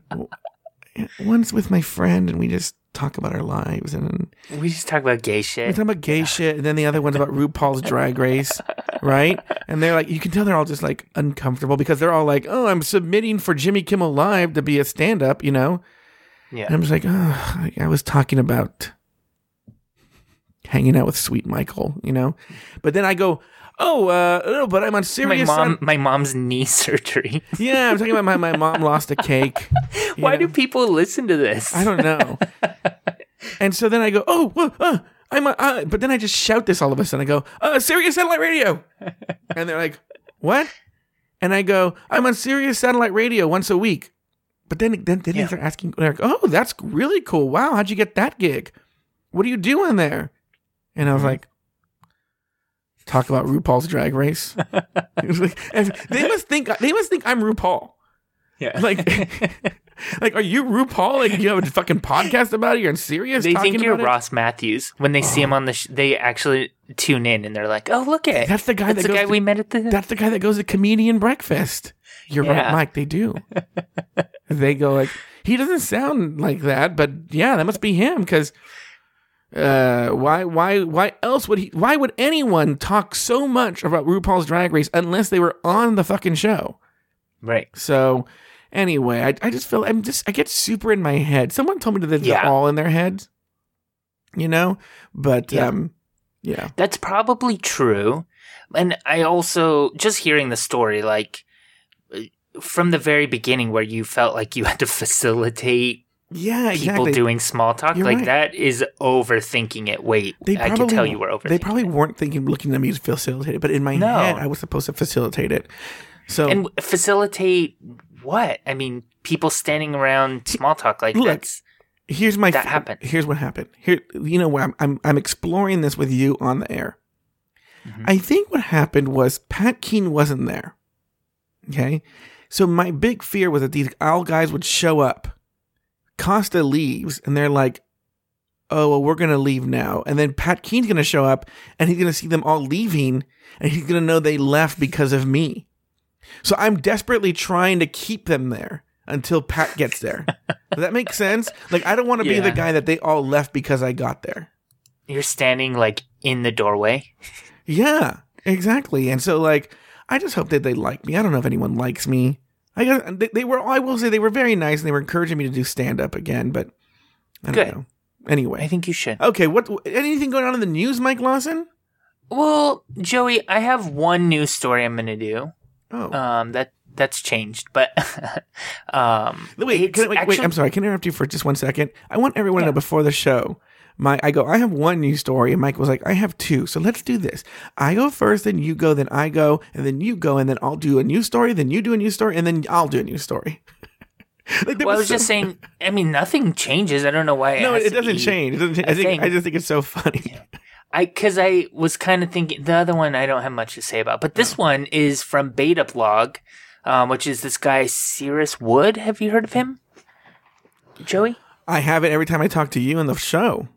one's with my friend, and we just talk about our lives, and We just talk about gay shit. we talk about gay shit, and then the other one's about RuPaul's Drag Race, right? And they're like, you can tell they're all just like uncomfortable because they're all like, oh, I'm submitting for Jimmy Kimmel Live to be a stand up, you know? Yeah. And I'm just like, oh, I- I was talking about hanging out with Sweet Michael, you know? But then I go, oh, uh, no, but I'm on serious. my serious. mom, my mom's knee surgery. yeah, I'm talking about my, my mom lost a cake. Why know? do people listen to this? I don't know. and so then I go, oh, well, uh, I'm, uh, uh, but then I just shout this all of a sudden. I go, uh, Sirius Satellite Radio. and they're like, what? And I go, I'm on Sirius Satellite Radio once a week. But then, then, then Yeah. they start asking, they're like, oh, that's really cool. Wow, how'd you get that gig? What are you doing there? And I was like, talk about RuPaul's Drag Race. Like- they must think they must think I'm RuPaul. yeah. Like, like, are you RuPaul? Like, you have a fucking podcast about it? You're serious? they talking think you're? Ross Mathews when they see him on the. Sh- they actually tune in and they're like, "Oh, look at That's the guy that's that the goes guy to- we met at the." That's the guy that goes to comedian breakfast. You're right, Mike. They do. they go like he doesn't sound like that, but yeah, that must be him because. Uh, why, why, why else would he? Why would anyone talk so much about RuPaul's Drag Race unless they were on the fucking show? right. So, anyway, I, I just feel I'm just I get super in my head. Someone told me that they're Yeah. all in their heads, you know. But Yeah. um, yeah, That's probably true. And I also just hearing the story, like uh, from the very beginning, where you felt like you had to facilitate yeah, people exactly. doing small talk, You're like right. that is overthinking it. Wait, They I can probably- tell you were overthinking. They probably it. weren't thinking looking at me to facilitate it, but in my No. head, I was supposed to facilitate it. So and facilitate what? I mean, people standing around small talk like Look, that's here's my that happened. Here's what happened. Here, you know what? I'm I'm, I'm exploring this with you on the air. Mhm. I think what happened was Pat Keen wasn't there. Okay, so my big fear was that these owl guys would show up. Kosta leaves, and they're like, "Oh, well, we're gonna leave now." And then Pat Keen's gonna show up, and he's gonna see them all leaving, and he's gonna know they left because of me. So I'm desperately trying to keep them there until Pat gets there. Does that make sense? Like, I don't want to be the guy that they all left because I got there. You're standing like in the doorway. Yeah, exactly. And so, like, I just hope that they like me. I don't know if anyone likes me. I got, they, they were. I will say they were very nice, and they were encouraging me to do stand up again. But I don't Good. know. I think you should. okay. What? Anything going on in the news, Mike Lawson? Well, Joey, I have one news story I'm going to do. Oh, Um, that that's changed, but um, wait, can, I- wait, wait. I'm sorry. Can I interrupt you for just one second? I want everyone to Yeah. know before the show. My, I go. I have one news story, and Mike was like, "I have two. So let's do this. I go first, then you go, then I go, and then you go, and then I'll do a news story, then you do a news story, and then I'll do a news story." like, Well, I was was just saying. I mean, nothing changes. I don't know why. No, has it doesn't change. It doesn't change. I think thing. I just think it's so funny. I because I was kind of thinking the other one I don't have much to say about, but this one is from Beta Blog, um, which is this guy Cyrus Wood. Have you heard of him, Joey? I have it every time I talk to you in the show.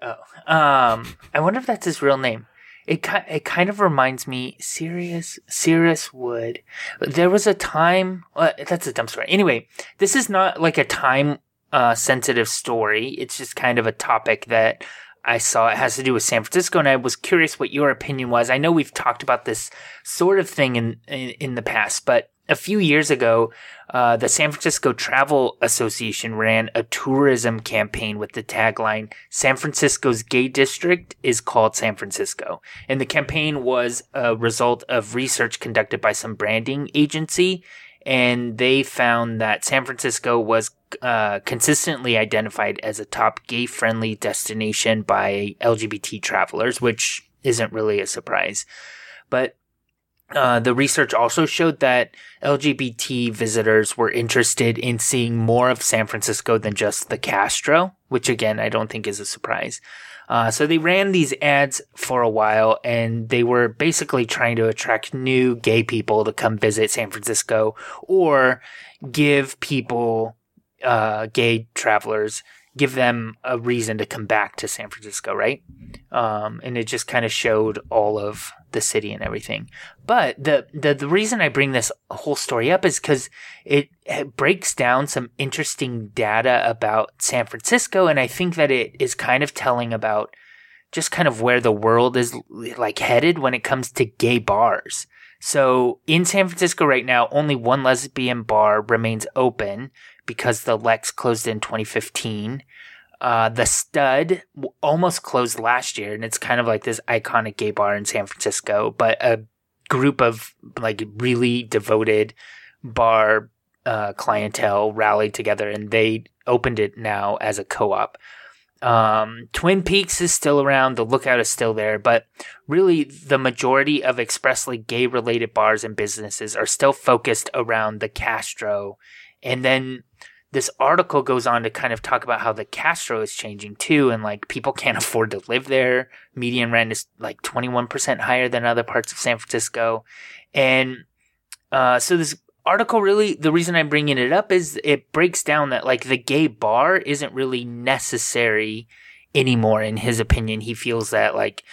Oh, um, I wonder if that's his real name. It ki- it kind of reminds me Sirius Sirius Wood. There was a time. Uh, that's a dumb story. Anyway, this is not like a time uh, sensitive story. It's just kind of a topic that I saw. It has to do with San Francisco, and I was curious what your opinion was. I know we've talked about this sort of thing in in, in the past, but a few years ago, uh, the San Francisco Travel Association ran a tourism campaign with the tagline San Francisco's gay district is called San Francisco. And the campaign was a result of research conducted by some branding agency. And they found that San Francisco was uh, consistently identified as a top gay friendly destination by LGBT travelers, which isn't really a surprise. But uh, the research also showed that LGBT visitors were interested in seeing more of San Francisco than just the Castro, which again, I don't think is a surprise. Uh, so they ran these ads for a while and they were basically trying to attract new gay people to come visit San Francisco or give people, uh, gay travelers give them a reason to come back to San Francisco, right? Um, and it just kind of showed all of the city and everything. But the, the, the reason I bring this whole story up is because it, it breaks down some interesting data about San Francisco. And I think that it is kind of telling about just kind of where the world is like headed when it comes to gay bars. So in San Francisco right now, only one lesbian bar remains open because the Lex closed in 2015. Uh, the Stud almost closed last year, and it's kind of like this iconic gay bar in San Francisco. But a group of like really devoted bar uh, clientele rallied together, and they opened it now as a co-op. Um, Twin Peaks is still around. The Lookout is still there, but really the majority of expressly gay related bars and businesses are still focused around the Castro. And then this article goes on to kind of talk about how the Castro is changing too, and like people can't afford to live there. Median rent is like 21% higher than other parts of San Francisco. And, uh, so this article really, the reason I'm bringing it up is it breaks down that like the gay bar isn't really necessary anymore in his opinion. He feels that like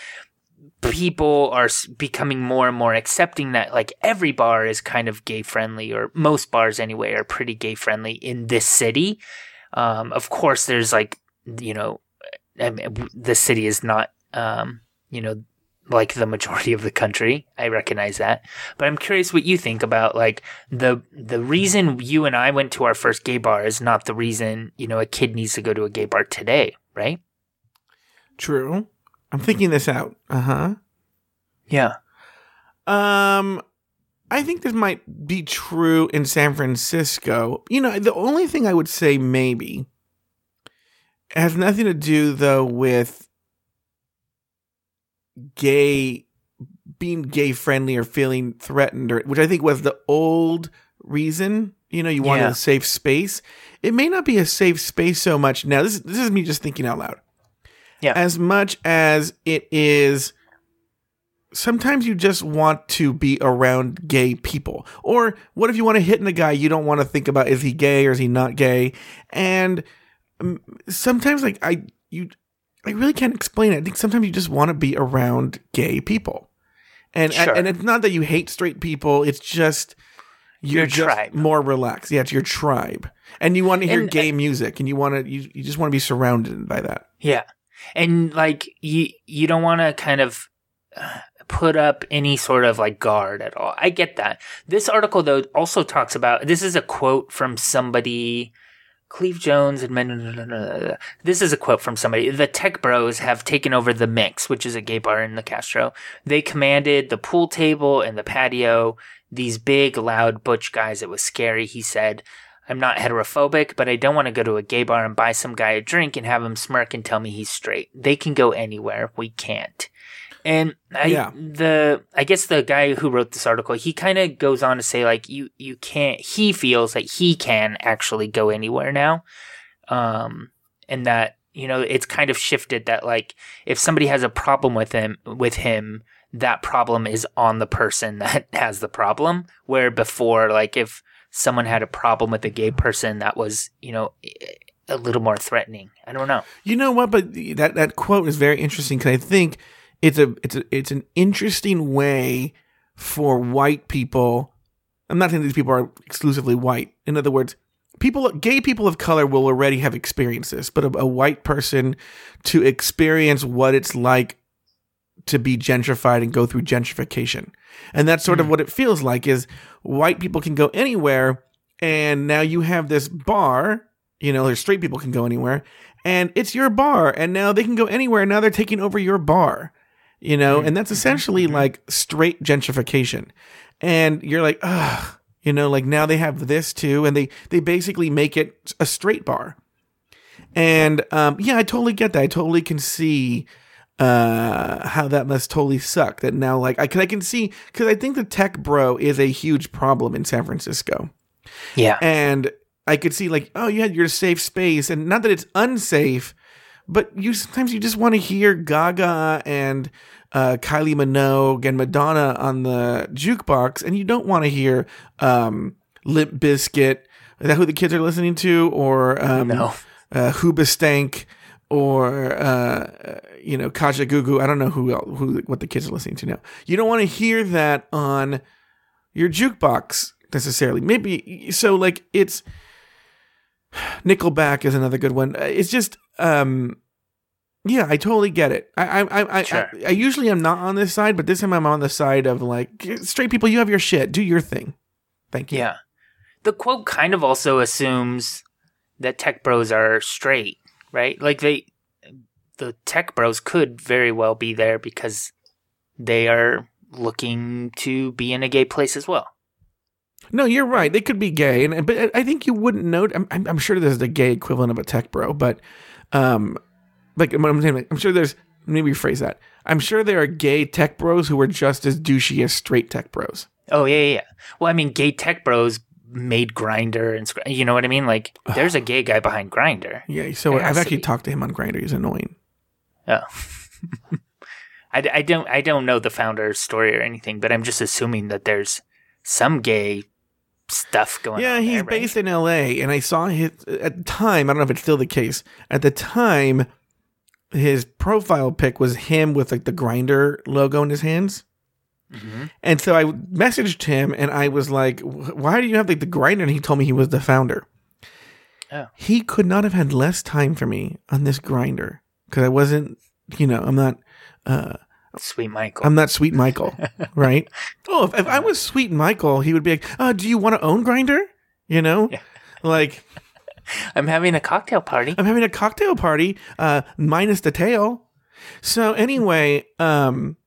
people are becoming more and more accepting that like every bar is kind of gay friendly or most bars anyway are pretty gay friendly in this city. Um, of course, there's like, you know, I mean, the city is not, um, you know, like the majority of the country. I recognize that, but I'm curious what you think about like the the reason you and I went to our first gay bar is not the reason you know a kid needs to go to a gay bar today, right? True. I'm thinking this out. Uh huh. Yeah. Um, I think this might be true in San Francisco. You know, the only thing I would say maybe has nothing to do though with gay being gay friendly or feeling threatened or which I think was the old reason. You know, you wanted Yeah. a safe space. It may not be a safe space so much now. This this is me just thinking out loud. Yeah. As much as it is sometimes you just want to be around gay people. Or what if you want to hit in a guy you don't want to think about is he gay or is he not gay? And um, sometimes like I you I really can't explain it. I think sometimes you just want to be around gay people. And Sure. and it's not that you hate straight people, it's just you're Your just tribe. more relaxed. Yeah, it's your tribe. And you want to hear And- gay music and you want to you, you just want to be surrounded by that. Yeah. And like you you don't want to kind of uh, put up any sort of like guard at all. I get that. This article though also talks about this is a quote from somebody Cleve Jones and men. This is a quote from somebody. The tech bros have taken over the mix, which is a gay bar in the Castro. They commanded the pool table and the patio. These big, loud, butch guys. It was scary. He said, I'm not heterophobic, but I don't want to go to a gay bar and buy some guy a drink and have him smirk and tell me he's straight. They can go anywhere. We can't. And I, Yeah. the, I guess the guy who wrote this article, he kind of goes on to say like, you, you can't, he feels that he can actually go anywhere now. Um, and that you know, it's kind of shifted that like if somebody has a problem with him with him, that problem is on the person that has the problem. Where before, like if someone had a problem with a gay person, that was, you know, a little more threatening. I don't know. You know what? But that that quote is very interesting because I think it's a it's a it's an interesting way for white people. I'm not saying these people are exclusively white. In other words, people gay people of color will already have experienced this, but a, a white person to experience what it's like to be gentrified and go through gentrification. And that's sort mm. of what it feels like is white people can go anywhere and now you have this bar, you know, there's straight people can go anywhere and it's your bar and now they can go anywhere and now they're taking over your bar. You know, mm. and that's essentially mm-hmm. like straight gentrification. And you're like, ugh, you know, like now they have this too and they they basically make it a straight bar. And um yeah, I totally get that. I totally can see uh how that must totally suck that now like i can i can see because i think the tech bro is a huge problem in san francisco. Yeah. And i could see like oh you had your safe space and not that it's unsafe but you sometimes you just want to hear gaga and uh, kylie minogue and madonna on the jukebox and you don't want to hear um Limp Bizkit is that who the kids are listening to? Or um no. uh hoobastank or uh, you know Kajagoogoo. I don't know who who what the kids are listening to now. You don't want to hear that on your jukebox necessarily. Maybe so. Like it's Nickelback is another good one. It's just um, yeah, I totally get it. I I I, sure. I I usually am not on this side, but this time I'm on the side of like straight people. You have your shit. Do your thing. Thank you. Yeah. The quote kind of also assumes that tech bros are straight right? Like they, the tech bros could very well be there because they are looking to be in a gay place as well. No, you're right. They could be gay, and but I think you wouldn't know. I'm, I'm sure there's the gay equivalent of a tech bro, but um, like I'm saying, I'm sure there's. Let me rephrase that. I'm sure there are gay tech bros who are just as douchey as straight tech bros. Oh yeah, yeah. Well, I mean, gay tech bros made Grindr and you know what I mean. Like, there's a gay guy behind Grindr. Yeah, so I've actually talked to him on Grindr. He's annoying. Oh, I, I don't I don't know the founder's story or anything, but I'm just assuming that there's some gay stuff going yeah, on. Yeah, he's there, based right? in L.A. and I saw his at the time. I don't know if it's still the case. At the time, his profile pic was him with like the Grindr logo in his hands. Mm-hmm. And so I messaged him and I was like, why do you have like the Grindr? And he told me he was the founder. Oh. He could not have had less time for me on this Grindr because I wasn't, you know, I'm not. Uh, Sweet Michael. I'm not Sweet Michael, right? Oh, if, if, I was Sweet Michael, he would be like, uh, "Do you want to own Grindr?" You know, yeah. like I'm having a cocktail party. I'm having a cocktail party, uh, minus the tail. So anyway, um,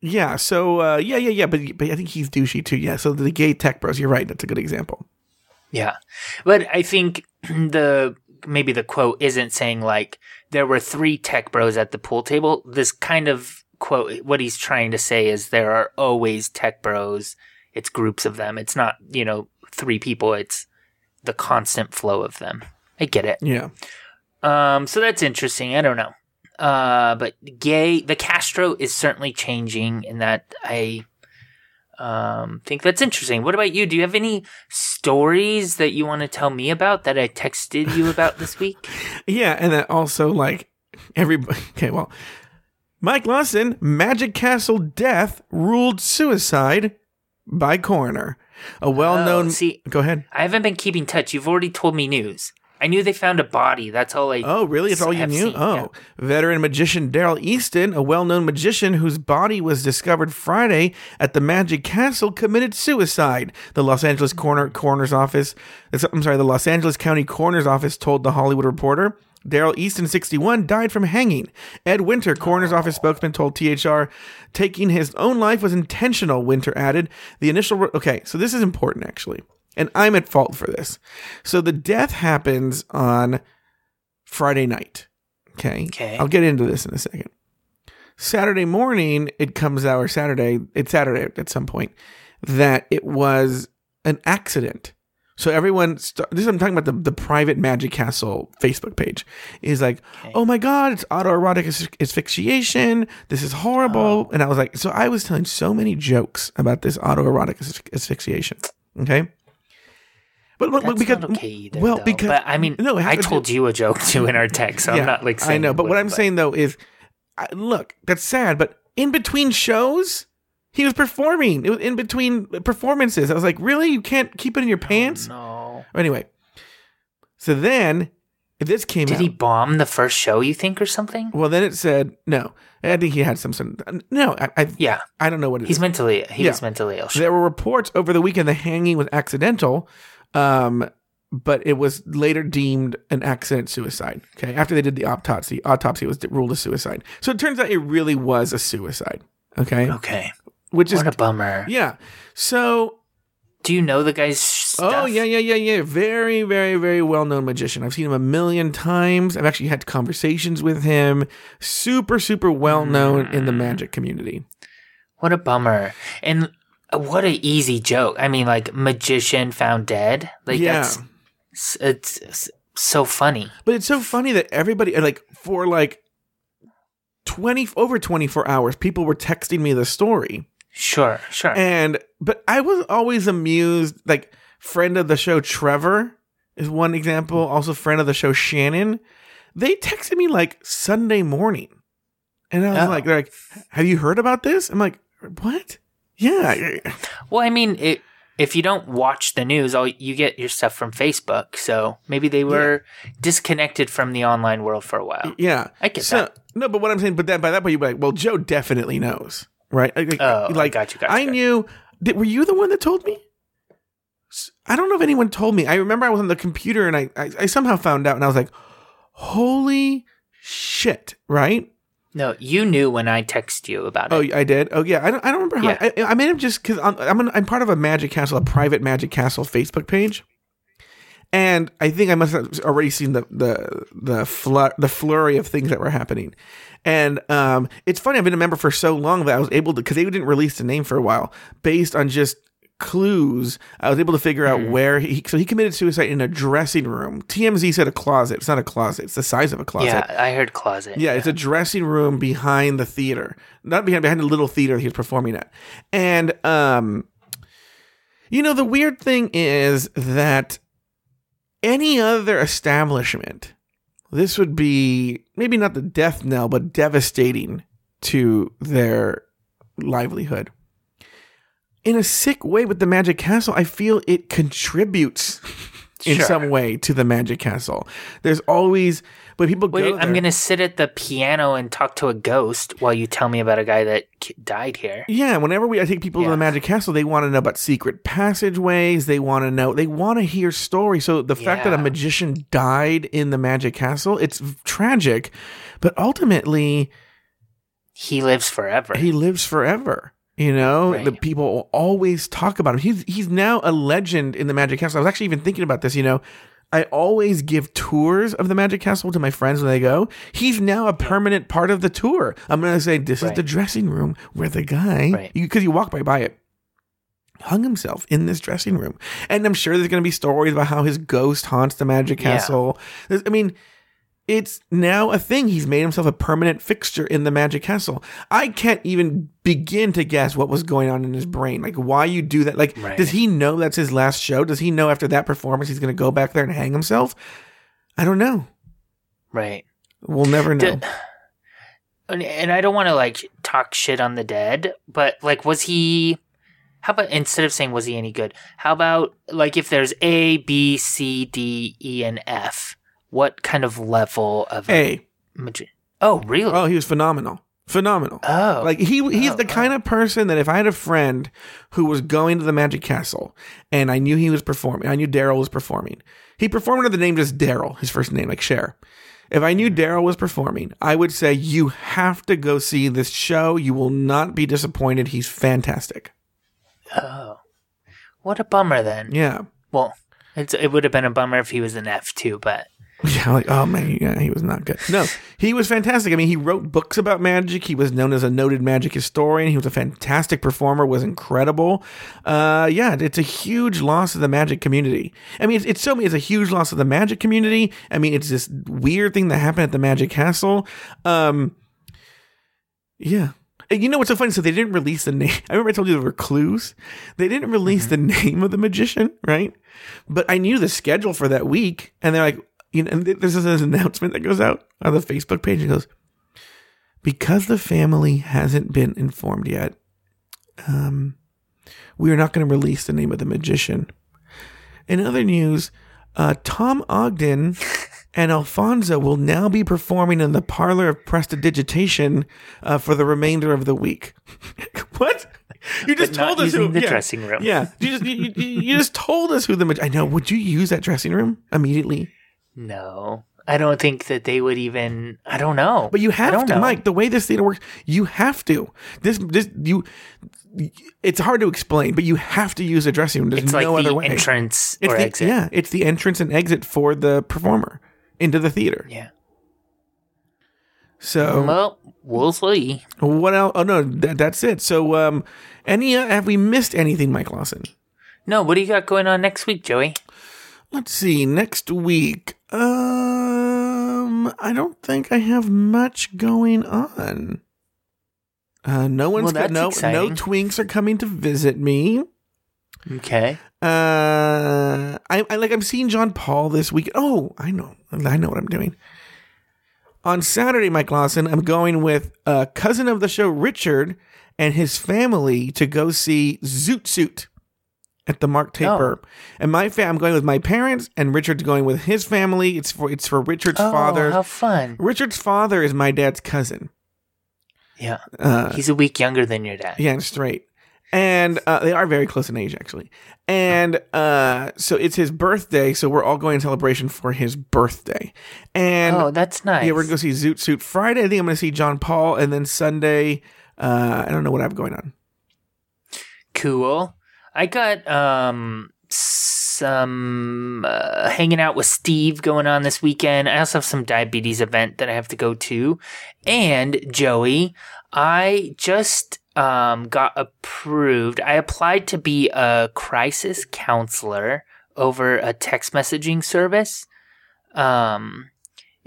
yeah. So uh, yeah, yeah, yeah. But but I think he's douchey too. Yeah. So the gay tech bros. You're right. That's a good example. Yeah, but I think the maybe the quote isn't saying like there were three tech bros at the pool table. This kind of quote, what he's trying to say is there are always tech bros. It's groups of them. It's not you know three people. It's the constant flow of them. I get it. Yeah. Um. So that's interesting. I don't know. Uh, but gay, the Castro is certainly changing in that I um, think that's interesting. What about you? Do you have any stories that you want to tell me about that I texted you about this week? yeah, and then also like everybody. Okay, well, Mike Lawson, Magic Castle death ruled suicide by coroner. A well-known. Oh, see, go ahead. I haven't been keeping touch. You've already told me news. I knew they found a body. That's all I. Oh, really? It's all you knew. Seen. Oh, yeah. veteran magician Daryl Easton, a well-known magician whose body was discovered Friday at the Magic Castle, committed suicide. The Los Angeles coroner, coroner's office. I'm sorry, the Los Angeles County coroner's office told the Hollywood Reporter. Daryl Easton, 61, died from hanging. Ed Winter, coroner's office spokesman, told THR taking his own life was intentional, Winter added. The initial. Re- Okay, so this is important, actually and I'm at fault for this. So the death happens on Friday night. Okay. Okay. I'll get into this in a second. Saturday morning, it comes out, or Saturday, it's Saturday at some point, that it was an accident. So everyone, st- this I'm talking about the, the private Magic Castle Facebook page is like, oh my god, it's autoerotic as- asphyxiation. This is horrible. Oh. And I was like, so I was telling so many jokes about this autoerotic as- asphyxiation. Okay, but, but That's because not okay either. well, though. because but I mean, no, I told you a joke too in our text, so I'm not like saying I know, but what I'm was, saying though is, I, look, that's sad. But in between shows, he was performing. It was in between performances. I was like, really? You can't keep it in your oh, pants? No. Anyway, so then if this came Did out. he bomb the first show? You think or something? well, then it said no. I think he had some sort of no. I I, Yeah, I don't know what it is. he's mentally. He Yeah. was mentally ill. There were reports over the weekend the hanging was accidental, um, but it was later deemed an accident suicide. Okay, after they did the autopsy, autopsy was ruled a suicide. So it turns out it really was a suicide. Okay, Okay. which is What a bummer. yeah. So Do you know the guy's stuff? oh yeah yeah yeah yeah very very very well known magician. I've seen him a million times. I've actually had conversations with him. Super super well known in the magic community. What a bummer. And what a easy joke. I mean, like magician found dead. Like Yeah. that's it's, it's so funny. But it's so funny that everybody like for like 20 over 24 hours people were texting me the story. Sure, sure. And but I was always amused like friend of the show Trevor is one example, also friend of the show Shannon. They texted me like Sunday morning. And I was Oh. like they're like have you heard about this? I'm like what? Yeah. well, I mean, it, if you don't watch the news, all you get your stuff from Facebook. So maybe they were disconnected from the online world for a while. Yeah. I get so, that. No, but what I'm saying, but that by that point, you'd be like, well, Joe definitely knows, right? Like, Oh, I got you, got I you. knew. Did, were you the one that told me? I don't know if anyone told me. I remember I was on the computer and I, I, I somehow found out, and I was like, holy shit, right? No, you knew when I text you about it. Oh, I did. Oh, yeah. I don't. I don't remember how. Yeah. I, I may have just because I'm I'm, an, I'm part of a Magic Castle, a private Magic Castle Facebook page, and I think I must have already seen the the the flu- the flurry of things that were happening. And um, it's funny. I've been a member for so long that I was able to because they didn't release the name for a while based on just clues. I was able to figure out Mm-hmm. where he. So he committed suicide in a dressing room. TMZ said a closet. It's not a closet. It's the size of a closet. yeah, I heard closet. Yeah, it's a dressing room behind the theater, not behind behind the little theater he was performing at. And um, you know, the weird thing is that any other establishment, this would be maybe not the death knell, but devastating to their livelihood. In a sick way, with the Magic Castle, I feel it contributes in Sure. some way to the Magic Castle. There's always, but people Wait, go. I'm gonna sit at the piano and talk to a ghost while you tell me about a guy that died here. Yeah, whenever we I take people to the Magic Castle, they want to know about secret passageways. They want to know. They want to hear stories. So the fact that a magician died in the Magic Castle, it's tragic, but ultimately He lives forever. he lives forever. You know, Right. the people will always talk about him. He's he's now a legend in the Magic Castle. I was actually even thinking about this. You know, I always give tours of the Magic Castle to my friends when they go. He's now a permanent part of the tour. I'm going to say this is the dressing room where the guy, Right. because you, walk by by it, hung himself in this dressing room. And I'm sure there's going to be stories about how his ghost haunts the Magic Castle. There's- I mean, it's now a thing. He's made himself a permanent fixture in the Magic Castle. I can't even begin to guess what was going on in his brain. Like why you do that. Like Right. does he know that's his last show? Does he know after that performance he's going to go back there and hang himself? I don't know. right. We'll never know. Did- and, and I don't want to like talk shit on the dead, but like, was he? How about instead of saying was he any good? How about like if there's A, B, C, D, E, and F, what kind of level of hey, magi- Oh, really? oh, he was phenomenal. Phenomenal. oh, Like he he's Oh, the kind of person that if I had a friend who was going to the Magic Castle and I knew he was performing, I knew Daryl was performing. He performed under the name just Daryl, his first name, like Cher. If I knew mm-hmm. Daryl was performing, I would say you have to go see this show. You will not be disappointed. He's fantastic. oh, what a bummer then. Yeah. Well, it's, it would have been a bummer if he was an F too, but Yeah, like oh man, yeah, he was not good. No, he was fantastic. I mean, he wrote books about magic. He was known as a noted magic historian. He was a fantastic performer. Was incredible. Uh, yeah, it's a huge loss to the magic community. I mean, it's, it's so it's a huge loss to the magic community. I mean, it's this weird thing that happened at the Magic Castle. Um, yeah. You know what's so funny? So they didn't release the name. I remember I told you there were clues. They didn't release the name of the magician, right? But I knew the schedule for that week, and they're like, you know, and is an announcement that goes out on the Facebook page. It goes, because the family hasn't been informed yet, um, we are not going to release the name of the magician. In other news, uh, Tom Ogden and Alfonso will now be performing in the parlor of prestidigitation uh, for the remainder of the week. what? You just told us who the yeah. dressing room. Yeah, you just you, you, you just told us who the I know. Would you use that dressing room immediately? No, I don't think that they would even. I don't know. But you have to, know. Mike. The way this theater works, you have to. This this you. It's hard to explain, but you have to use a dressing room. There's It's like no other the way. entrance It's or the, exit. Yeah, it's the entrance and exit for the performer into the theater. Yeah. So Well, we'll see. what else? Oh no, that, that's it. So um, any uh, have we missed anything, Mike Lawson? No, what do you got going on next week, Joey? Let's see. Next week, um, I don't think I have much going on. Uh, no one's Well, got no no twinks are coming to visit me. Okay. Uh, I, I like I'm seeing John Paul this week. Oh, I know, I know what I'm doing. On Saturday, Mike Lawson, I'm going with a cousin of the show, Richard, and his family to go see Zoot Suit at the Mark Taper. And my fam, I'm going with my parents, and Richard's going with his family. It's for it's for Richard's Oh, father. how fun! Richard's father is my dad's cousin. Yeah, Uh, he's a week younger than your dad. Yeah, and straight. And uh, they are very close in age, actually. And uh, so it's his birthday, so we're all going in celebration for his birthday. And oh, that's nice. yeah, we're gonna go see Zoot Suit Friday. I think I'm gonna see John Paul, and then Sunday, uh, I don't know what I have going on. cool. I got um some uh, hanging out with Steve going on this weekend. I also have some diabetes event that I have to go to, and Joey, I just um got approved. I applied to be a crisis counselor over a text messaging service. Um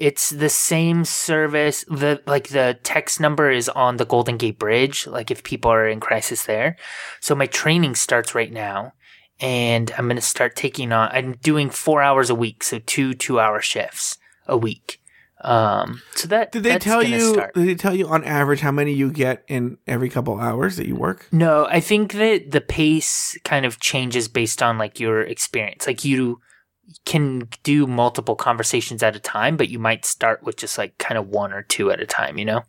it's the same service the like the text number is on the golden gate bridge like if people are in crisis there so my training starts right now and i'm going to start taking on i'm doing four hours a week so two two hour shifts a week um so that Did they that's tell you? start. Did they tell you on average how many you get in every couple hours that you work? no i think that the pace kind of changes based on like your experience like you can do multiple conversations at a time but you might start with just like kind of one or two at a time you know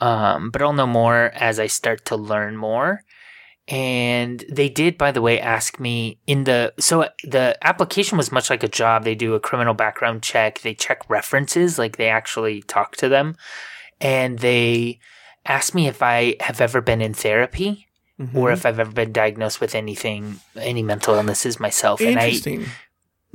um, but I'll know more as I start to learn more. And they did, by the way, ask me in the so the application was much like a job. They do a criminal background check. They check references, like they actually talk to them, and they asked me if I have ever been in therapy Mhm. or if I've ever been diagnosed with anything, any mental illnesses myself. And I Interesting.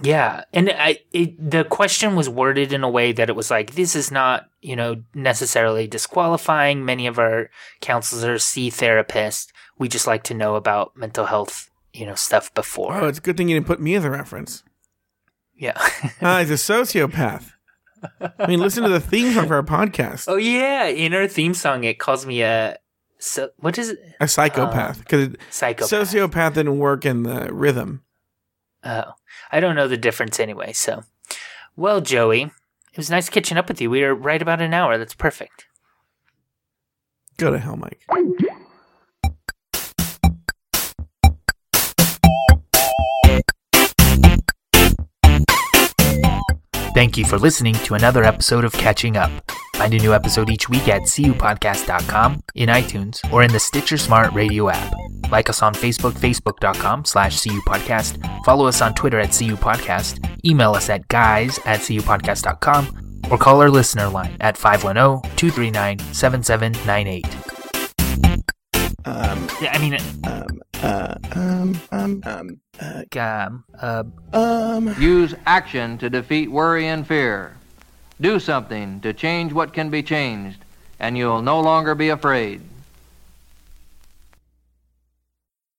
Yeah, and I it, the question was worded in a way that it was like this is not you know necessarily disqualifying. Many of our counselors see therapists. We just like to know about mental health you know stuff before. oh, it's a good thing you didn't put me as a reference. yeah. Ah, he's a sociopath. I mean, listen to the theme song for our podcast. oh yeah, in our theme song it calls me a so what is it A psychopath because psychopath. sociopath didn't work in the rhythm. Oh, I don't know the difference anyway. So, well, Joey, it was nice catching up with you. We are right about an hour. That's perfect. Go to hell, Mike. Thank you for listening to another episode of Catching Up. Find a new episode each week at cupodcast.com, in iTunes, or in the Stitcher Smart Radio app. Like us on Facebook, facebook.com slash cupodcast. Follow us on Twitter at cupodcast. Email us at guys at cupodcast.com, or call our listener line at 510-239-7798. Um, Yeah, I mean, um, Uh, um, um, um, uh, Um, uh, um. Use action to defeat worry and fear. Do something to change what can be changed, and you'll no longer be afraid.